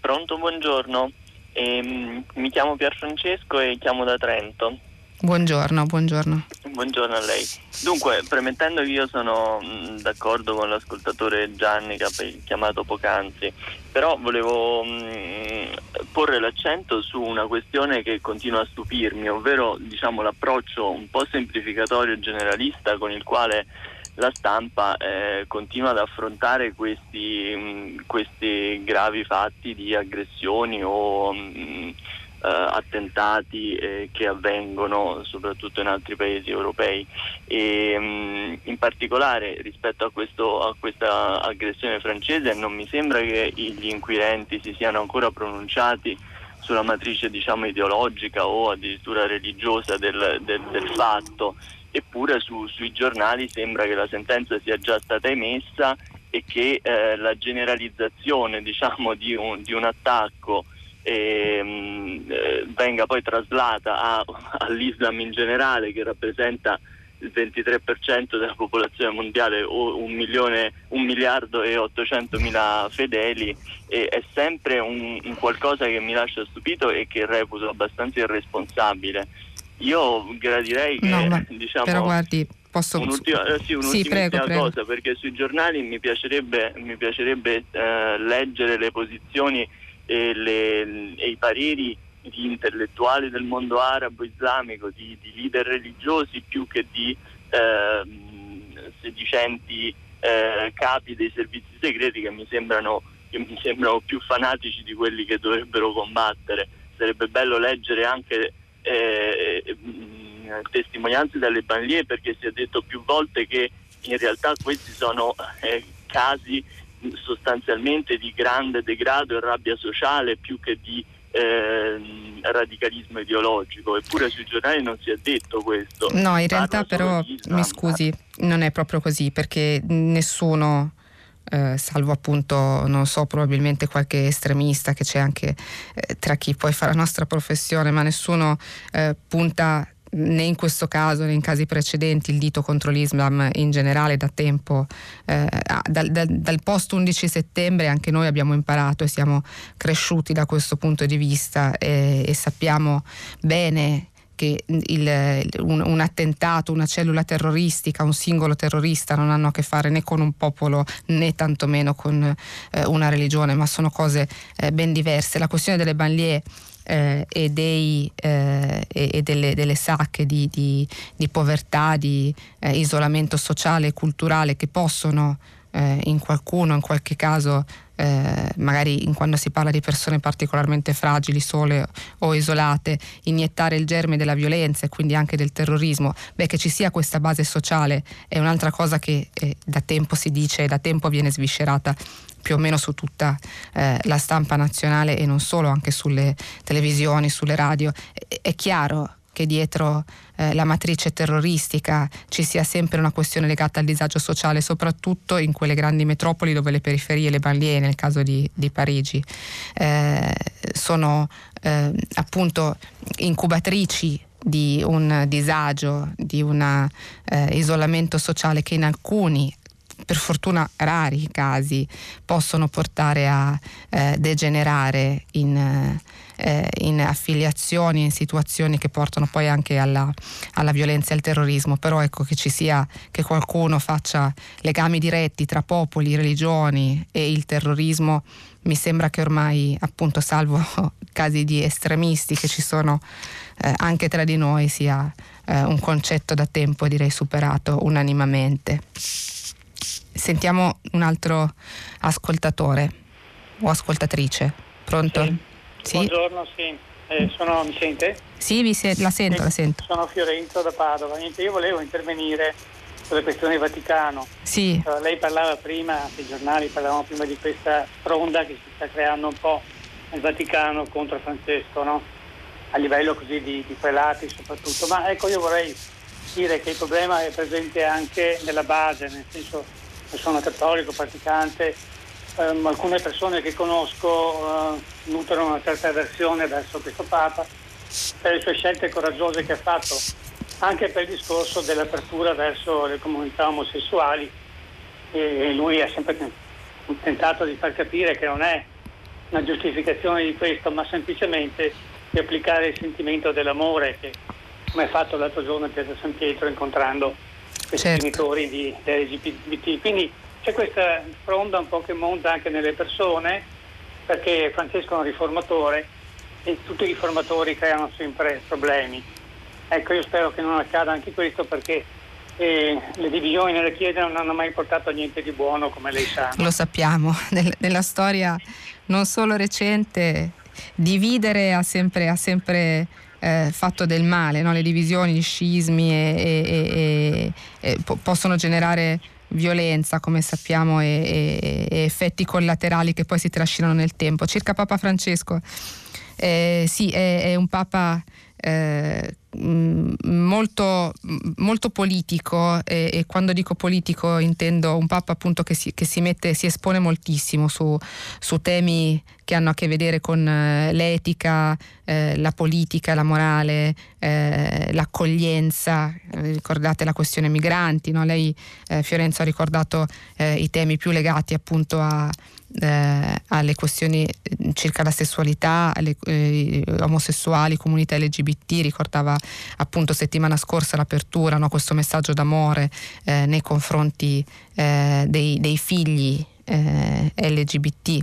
Pronto, buongiorno. Eh, mi chiamo Pierfrancesco e chiamo da Trento. Buongiorno, buongiorno. Buongiorno a lei. Dunque, premettendo che io sono d'accordo con l'ascoltatore Gianni che ha chiamato poc'anzi, però volevo mh, porre l'accento su una questione che continua a stupirmi, ovvero diciamo, l'approccio un po' semplificatorio e generalista con il quale la stampa eh, continua ad affrontare questi, mh, questi, gravi fatti di aggressioni o attentati eh, che avvengono soprattutto in altri paesi europei. E mh, in particolare rispetto a, questo, a, questa aggressione francese non mi sembra che gli inquirenti si siano ancora pronunciati sulla matrice diciamo, ideologica o addirittura religiosa del, del, del fatto. Eppure su, sui giornali sembra che la sentenza sia già stata emessa e che eh, la generalizzazione diciamo, di, un, di, un, attacco ehm, eh, venga poi traslata a, all'Islam in generale che rappresenta il 23% della popolazione mondiale o un, milione, un miliardo e 800 mila fedeli e è sempre un, un qualcosa che mi lascia stupito e che reputo abbastanza irresponsabile io gradirei che no, diciamo, però guardi, posso... un'ultima, eh, sì, sì, prego, cosa prego. perché sui giornali mi piacerebbe, mi piacerebbe eh, leggere le posizioni e, le, e, i pareri di intellettuali del mondo arabo islamico, di, di leader religiosi più che di eh, sedicenti eh, capi dei servizi segreti che mi sembrano che mi sembrano più fanatici di quelli che dovrebbero combattere. Sarebbe bello leggere anche eh, mm, testimonianze dalle banlieue perché si è detto più volte che in realtà questi sono eh, casi sostanzialmente di grande degrado e rabbia sociale più che di eh, radicalismo ideologico, eppure sui giornali non si è detto questo. No, in realtà però, mi scusi, non è proprio così perché nessuno eh, salvo appunto, non so, probabilmente qualche estremista che c'è anche eh, tra chi poi fa la nostra professione, ma nessuno eh, punta né in questo caso né in casi precedenti il dito contro l'Islam in generale da tempo, eh, dal, dal, dal, post 11 settembre anche noi abbiamo imparato e siamo cresciuti da questo punto di vista e, e sappiamo bene che il, un, un, attentato, una cellula terroristica, un singolo terrorista non hanno a che fare né con un popolo né tantomeno con eh, una religione, ma sono cose eh, ben diverse. La questione delle banlieue eh, e, dei, eh, e delle, delle, sacche di, di, di povertà, di eh, isolamento sociale e culturale che possono eh, in qualcuno, in qualche caso, eh, magari quando si parla di persone particolarmente fragili, sole o isolate, iniettare il germe della violenza e quindi anche del terrorismo, beh che ci sia questa base sociale è un'altra cosa che eh, da tempo si dice e da tempo viene sviscerata più o meno su tutta eh, la stampa nazionale e non solo, anche sulle televisioni, sulle radio. È, è chiaro che dietro eh, la matrice terroristica ci sia sempre una questione legata al disagio sociale, soprattutto in quelle grandi metropoli dove le periferie, le banlieue, nel caso di, di Parigi, eh, sono eh, appunto incubatrici di un disagio, di un eh, isolamento sociale che in alcuni per fortuna rari casi possono portare a eh, degenerare in, eh, in, affiliazioni, in situazioni che portano poi anche alla, alla, violenza e al terrorismo, però ecco che ci sia, che qualcuno faccia legami diretti tra popoli, religioni e il terrorismo, mi sembra che ormai appunto salvo casi di estremisti che ci sono eh, anche tra di noi sia eh, un concetto da tempo direi superato unanimamente. Sentiamo un altro ascoltatore. o ascoltatrice. Pronto? Sì. Sì. Buongiorno, sì. Eh, sono, mi sente? Sì, vi se- la sento, la sento. Sono Fiorenzo da Padova. Niente, io volevo intervenire sulle questioni Vaticano. Sì. Uh, lei parlava prima, i giornali parlavano prima di questa fronda che si sta creando un po' nel Vaticano contro Francesco, no? A livello così di, di prelati soprattutto. Ma ecco, io vorrei dire che il problema è presente anche nella base, nel senso sono cattolico, praticante, ehm, alcune persone che conosco eh, nutrono una certa avversione verso questo Papa per le sue scelte coraggiose che ha fatto, anche per il discorso dell'apertura verso le comunità omosessuali e lui ha sempre tentato di far capire che non è una giustificazione di questo, ma semplicemente di applicare il sentimento dell'amore che come ha fatto l'altro giorno in Piazza San Pietro incontrando questi certo. genitori di, LGBT. Quindi c'è questa fronda un po' che monta anche nelle persone perché Francesco è un riformatore e tutti i riformatori creano sempre problemi. Ecco, io spero che non accada anche questo perché eh, le divisioni nelle chiese non hanno mai portato a niente di buono, come lei sa. Lo sappiamo, nella storia non solo recente, dividere ha sempre, ha sempre eh, fatto del male, no? le divisioni, gli scismi e, e, e, po- possono generare violenza, come sappiamo, e, effetti collaterali che poi si trascinano nel tempo. Circa Papa Francesco, eh, sì, è, è, un Papa eh, molto, molto, politico e, e, quando dico politico intendo un Papa appunto che si, che si, mette, si espone moltissimo su, su, temi che hanno a che vedere con eh, l'etica, eh, la politica, la morale, eh, l'accoglienza, ricordate la questione migranti, no? lei eh, Fiorenzo ha ricordato eh, i temi più legati appunto a eh, alle questioni eh, circa la sessualità, alle eh, omosessuali, comunità LGBT, ricordava appunto settimana scorsa l'apertura, no, questo messaggio d'amore eh, nei confronti eh, dei, dei, figli eh, LGBT.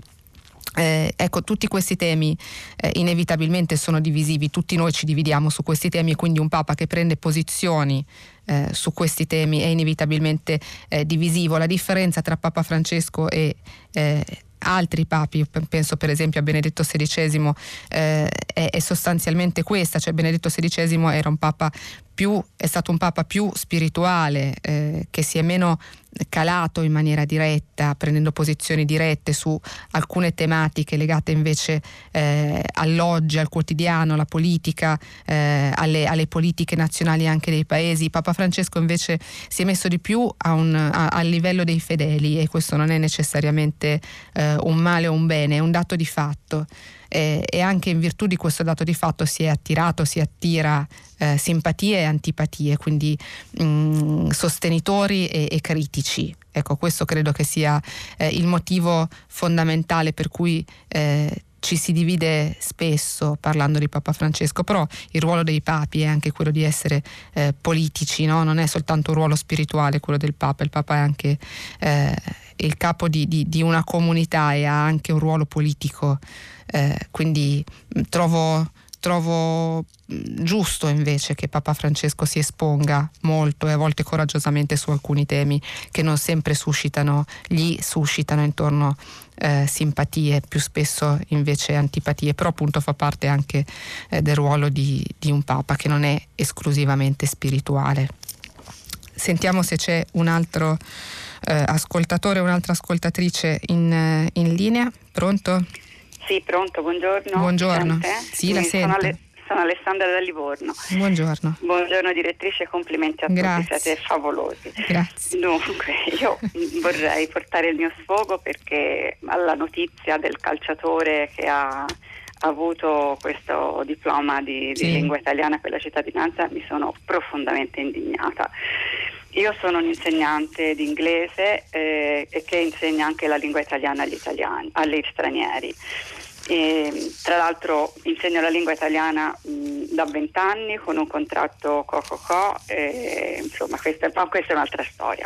Eh, ecco, tutti questi temi eh, inevitabilmente sono divisivi, tutti noi ci dividiamo su questi temi e quindi un Papa che prende posizioni eh, su questi temi è inevitabilmente eh, divisivo. La differenza tra Papa Francesco e eh, altri papi, penso per esempio a Benedetto XVI, eh, è, è, sostanzialmente questa, cioè Benedetto XVI era un papa più, è stato un papa più spirituale, eh, che si è meno calato in maniera diretta, prendendo posizioni dirette su alcune tematiche legate invece eh, all'oggi, al quotidiano, alla politica, eh, alle, alle, politiche nazionali anche dei paesi. Papa Francesco invece si è messo di più a un, a, al livello dei fedeli e questo non è necessariamente eh, un male o un bene, è un dato di fatto eh, e anche in virtù di questo dato di fatto si è attirato, si attira eh, simpatie e antipatie, quindi mh, mm, sostenitori e, e, critici. Ecco, questo credo che sia eh, il motivo fondamentale per cui eh, ci si divide spesso parlando di Papa Francesco, però il ruolo dei papi è anche quello di essere eh, politici, no? non è soltanto un ruolo spirituale quello del Papa, il Papa è anche eh, il capo di, di, di, una comunità e ha anche un ruolo politico eh, quindi trovo, trovo giusto invece che Papa Francesco si esponga molto e a volte coraggiosamente su alcuni temi che non sempre suscitano, gli suscitano intorno eh, simpatie, più spesso invece antipatie, però appunto fa parte anche eh, del ruolo di, di, un Papa che non è esclusivamente spirituale. Sentiamo se c'è un altro eh, ascoltatore un'altra ascoltatrice in, eh, in linea. Pronto? Sì, pronto, buongiorno. Buongiorno. Sì, la sento. Sono, sono, Alessandra da Livorno. Buongiorno. Buongiorno direttrice, complimenti a Grazie. tutti, siete favolosi. Grazie. Dunque, io vorrei portare il mio sfogo perché alla notizia del calciatore che ha avuto questo diploma di, di sì. lingua italiana per la cittadinanza mi sono profondamente indignata. Io sono un insegnante di inglese eh, che insegna anche la lingua italiana agli, italiani, agli stranieri. E, tra l'altro insegno la lingua italiana mh, da vent'anni con un contratto co-co-co, e, insomma questa, ma questa è un'altra storia.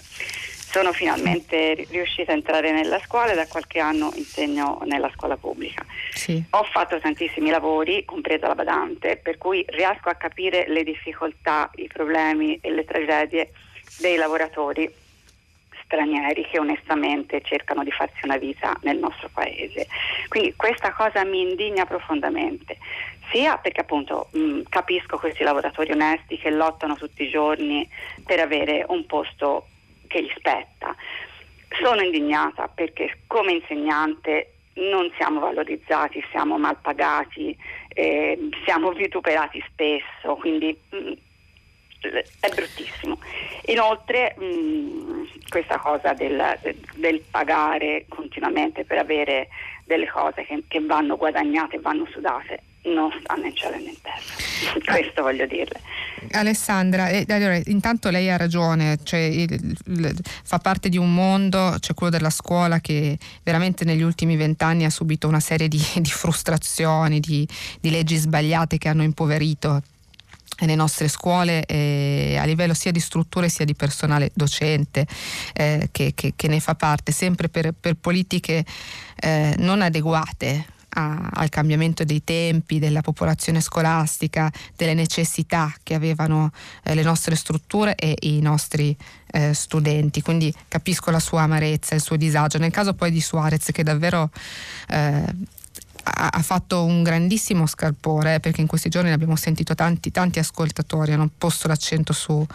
Sono finalmente riuscita a entrare nella scuola e da qualche anno insegno nella scuola pubblica. Sì. Ho fatto tantissimi lavori, compresa la badante, per cui riesco a capire le difficoltà, i problemi e le tragedie dei lavoratori stranieri che onestamente cercano di farsi una vita nel nostro paese. Quindi questa cosa mi indigna profondamente, sia perché appunto mh, capisco questi lavoratori onesti che lottano tutti i giorni per avere un posto che gli spetta. Sono indignata perché come insegnante non siamo valorizzati, siamo mal pagati, eh, siamo vituperati spesso, quindi mh, è bruttissimo. Inoltre mh, questa cosa del, del, pagare continuamente per avere delle cose che, che vanno guadagnate e vanno sudate non sta in cielo né in terra. Questo voglio dirle. Alessandra, eh, allora, intanto lei ha ragione, cioè, il, il, fa parte di un mondo, cioè quello della scuola, che veramente negli ultimi vent'anni ha subito una serie di, di frustrazioni, di, di leggi sbagliate che hanno impoverito le nostre scuole eh, a livello sia di strutture sia di personale docente eh, che, che, che, ne fa parte, sempre per, per politiche eh, non adeguate a, al cambiamento dei tempi, della popolazione scolastica, delle necessità che avevano eh, le nostre strutture e i nostri eh, studenti. Quindi capisco la sua amarezza, il suo disagio. Nel caso poi di Suarez che davvero eh, ha, fatto un grandissimo scalpore perché in questi giorni abbiamo sentito tanti, tanti ascoltatori, hanno posto l'accento su,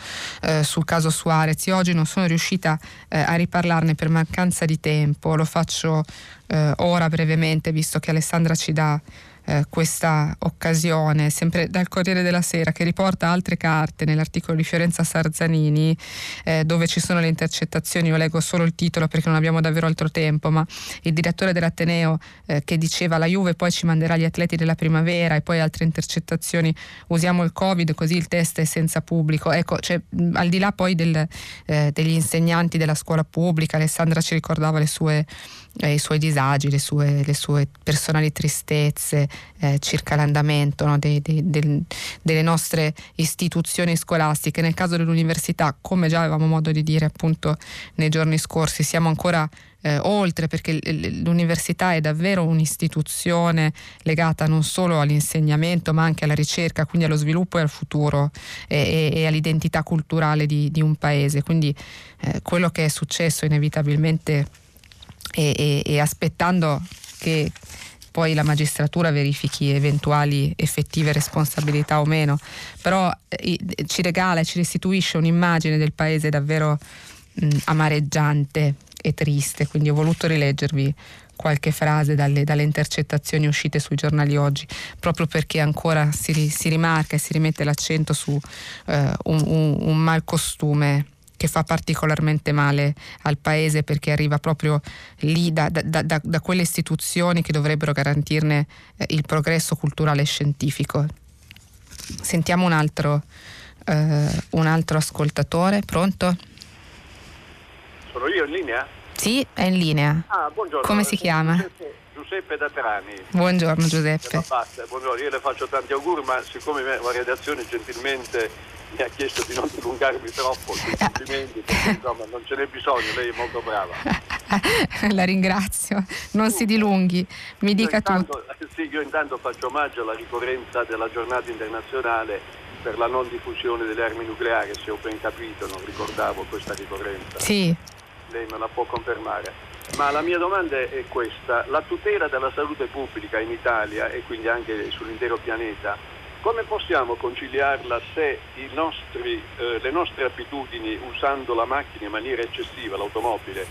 eh, sul caso Suarez. Io oggi non sono riuscita eh, a riparlarne per mancanza di tempo, lo faccio eh, ora brevemente visto che Alessandra ci dà eh, questa occasione, sempre dal Corriere della Sera, che riporta altre carte nell'articolo di Fiorenza Sarzanini, eh, dove ci sono le intercettazioni. Io leggo solo il titolo perché non abbiamo davvero altro tempo, ma il direttore dell'Ateneo eh, che diceva la Juve poi ci manderà gli atleti della primavera e poi altre intercettazioni, usiamo il Covid così il test è senza pubblico. Ecco, cioè, al di là poi del, eh, degli insegnanti della scuola pubblica, Alessandra ci ricordava le sue eh, i suoi disagi, le sue, le sue personali tristezze eh, circa l'andamento no, dei, dei, del, delle nostre istituzioni scolastiche. Nel caso dell'università, come già avevamo modo di dire appunto nei giorni scorsi, siamo ancora eh, oltre perché l'università è davvero un'istituzione legata non solo all'insegnamento ma anche alla ricerca, quindi allo sviluppo e al futuro e, e, e all'identità culturale di, di, un paese. Quindi eh, quello che è successo inevitabilmente e, e, e aspettando che poi la magistratura verifichi eventuali effettive responsabilità o meno, però eh, ci regala e ci restituisce un'immagine del paese davvero mh, amareggiante e triste, quindi ho voluto rileggervi qualche frase dalle, dalle, intercettazioni uscite sui giornali oggi, proprio perché ancora si, si rimarca e si rimette l'accento su eh, un, un, un malcostume che fa particolarmente male al paese perché arriva proprio lì da, da, da, da quelle istituzioni che dovrebbero garantirne eh, il progresso culturale e scientifico. Sentiamo un altro, eh, un altro ascoltatore, pronto? Sono io in linea? Sì, è in linea. Ah, buongiorno. Come si chiama? Giuseppe, Giuseppe da Trani. Buongiorno Giuseppe. Buongiorno, io le faccio tanti auguri, ma siccome la redazione gentilmente mi ha chiesto di non dilungarmi troppo complimenti, perché insomma non ce n'è bisogno, lei è molto brava. La ringrazio, non si dilunghi, mi dica intanto, tu. Sì, io intanto faccio omaggio alla ricorrenza della giornata internazionale per la non diffusione delle armi nucleari, se ho ben capito, non ricordavo questa ricorrenza. Sì. Lei me la può confermare. Ma la mia domanda è questa, la tutela della salute pubblica in Italia e quindi anche sull'intero pianeta come possiamo conciliarla se nostri, eh, le nostre abitudini usando la macchina in maniera eccessiva, l'automobile,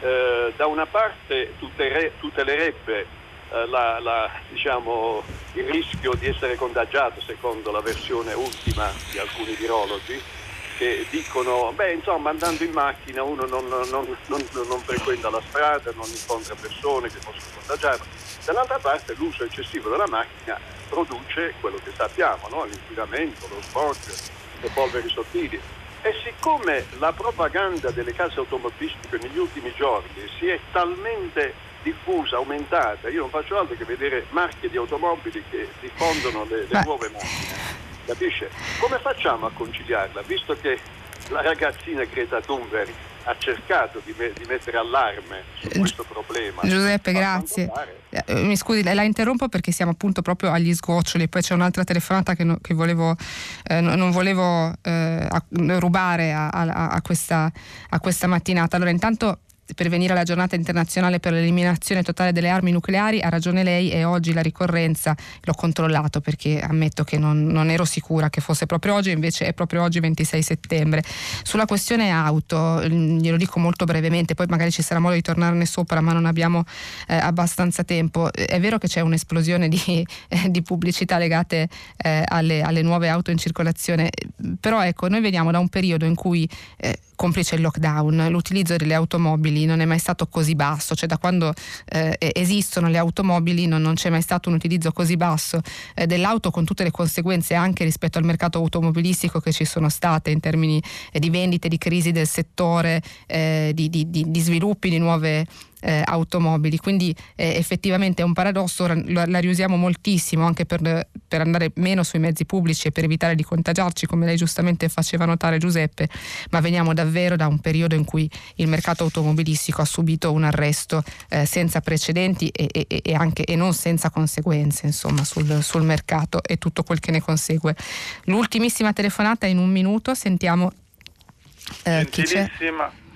eh, da una parte tutere, tutelerebbe eh, la, la, diciamo, il rischio di essere contagiato secondo la versione ultima di alcuni virologi, che dicono, beh insomma andando in macchina uno non, non, non, non frequenta la strada, non incontra persone che possono contagiarlo, dall'altra parte l'uso eccessivo della macchina produce quello che sappiamo, no? l'inquinamento, lo smog, le polveri sottili. E siccome la propaganda delle case automobilistiche negli ultimi giorni si è talmente diffusa, aumentata, io non faccio altro che vedere marche di automobili che diffondono le, le nuove macchine, capisce? Come facciamo a conciliarla? Visto che la ragazzina Greta Thunberg ha cercato di, me- di, mettere allarme su eh, questo problema. Giuseppe, grazie. Eh, mi scusi, la interrompo perché siamo appunto proprio agli sgoccioli, poi c'è un'altra telefonata che, no, che volevo, eh, non volevo eh, rubare a, a, a, questa, a questa mattinata. Allora, intanto per venire alla giornata internazionale per l'eliminazione totale delle armi nucleari, ha ragione lei e oggi la ricorrenza l'ho controllato perché ammetto che non, non, ero sicura che fosse proprio oggi, invece è proprio oggi 26 settembre. Sulla questione auto, mm, glielo dico molto brevemente, poi magari ci sarà modo di tornarne sopra, ma non abbiamo eh, abbastanza tempo. È vero che c'è un'esplosione di, eh, di pubblicità legate eh, alle, alle, nuove auto in circolazione, però ecco, noi veniamo da un periodo in cui eh, complice il lockdown, l'utilizzo delle automobili non è mai stato così basso, cioè da quando eh, esistono le automobili non, non, c'è mai stato un utilizzo così basso eh, dell'auto con tutte le conseguenze anche rispetto al mercato automobilistico che ci sono state in termini eh, di vendite, di crisi del settore, eh, di, di, di, di sviluppi di nuove eh, automobili. Quindi eh, effettivamente è un paradosso, la, la riusiamo moltissimo anche per, per, andare meno sui mezzi pubblici e per evitare di contagiarci, come lei giustamente faceva notare Giuseppe, ma veniamo davvero da un periodo in cui il mercato automobilistico ha subito un arresto eh, senza precedenti e, e, e, anche, e, non senza conseguenze insomma, sul, sul mercato e tutto quel che ne consegue. L'ultimissima telefonata in un minuto, sentiamo eh, c'è.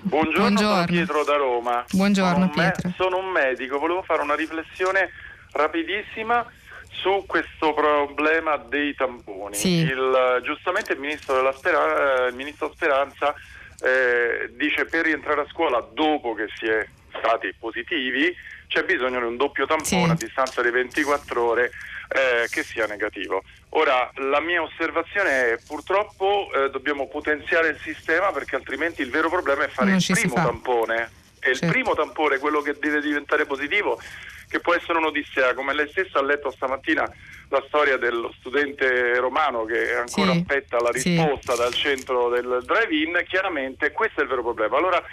Buongiorno, Buongiorno. sono Pietro da Roma. Buongiorno sono Pietro. Me- sono un medico, volevo fare una riflessione rapidissima su questo problema dei tamponi. Sì. Il, giustamente il ministro, Speranza, il ministro Speranza eh, dice per rientrare a scuola dopo che si è stati positivi c'è bisogno di un doppio tampone sì. a distanza di 24 ore eh, che sia negativo. Ora, la mia osservazione è purtroppo eh, dobbiamo potenziare il sistema perché altrimenti il vero problema è fare non il primo tampone. E certo. il primo tampone, quello che deve diventare positivo, che può essere un'odissea, come lei stessa ha letto stamattina la storia dello studente romano che ancora sì. aspetta la risposta sì. dal centro del drive-in, chiaramente questo è il vero problema. Allora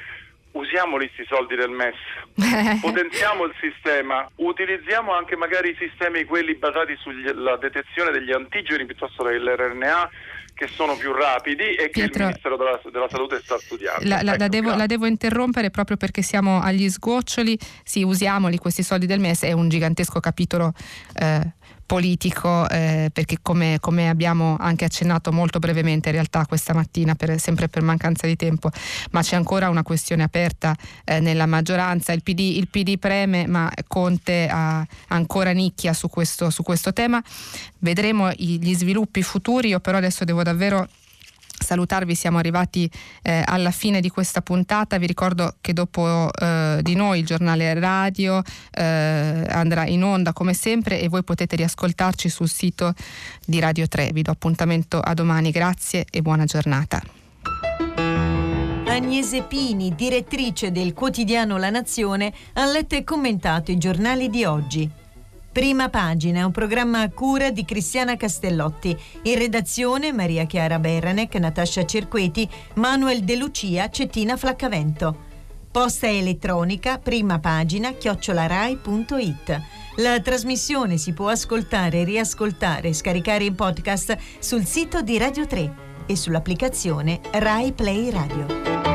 usiamoli questi soldi del MES, potenziamo il sistema, utilizziamo anche magari i sistemi quelli basati sulla detezione degli antigeni piuttosto che dell'RNA che sono più rapidi e Pietro, che il Ministero della, della, Salute sta studiando. La, la, ecco, la, devo, la, devo, interrompere proprio perché siamo agli sgoccioli, sì usiamoli questi soldi del MES, è un gigantesco capitolo eh, politico, eh, perché come, come, abbiamo anche accennato molto brevemente in realtà questa mattina, per, sempre per mancanza di tempo, ma c'è ancora una questione aperta eh, nella maggioranza. Il PD, il PD, preme, ma Conte ha ancora nicchia su questo, su questo tema. Vedremo gli sviluppi futuri, io però adesso devo davvero salutarvi, siamo arrivati eh, alla fine di questa puntata, vi ricordo che dopo eh, di noi il giornale radio eh, andrà in onda come sempre e voi potete riascoltarci sul sito di Radio 3. Vi do appuntamento a domani, grazie e buona giornata. Agnese Pini, direttrice del quotidiano La Nazione, ha letto e commentato i giornali di oggi. Prima pagina, un programma a cura di Cristiana Castellotti. In redazione Maria Chiara Beranec, Natascia Cerqueti, Manuel De Lucia, Cettina Flaccavento. Posta elettronica, prima pagina, chiocciolarai.it. La trasmissione si può ascoltare, riascoltare e scaricare in podcast sul sito di Radio 3 e sull'applicazione Rai Play Radio.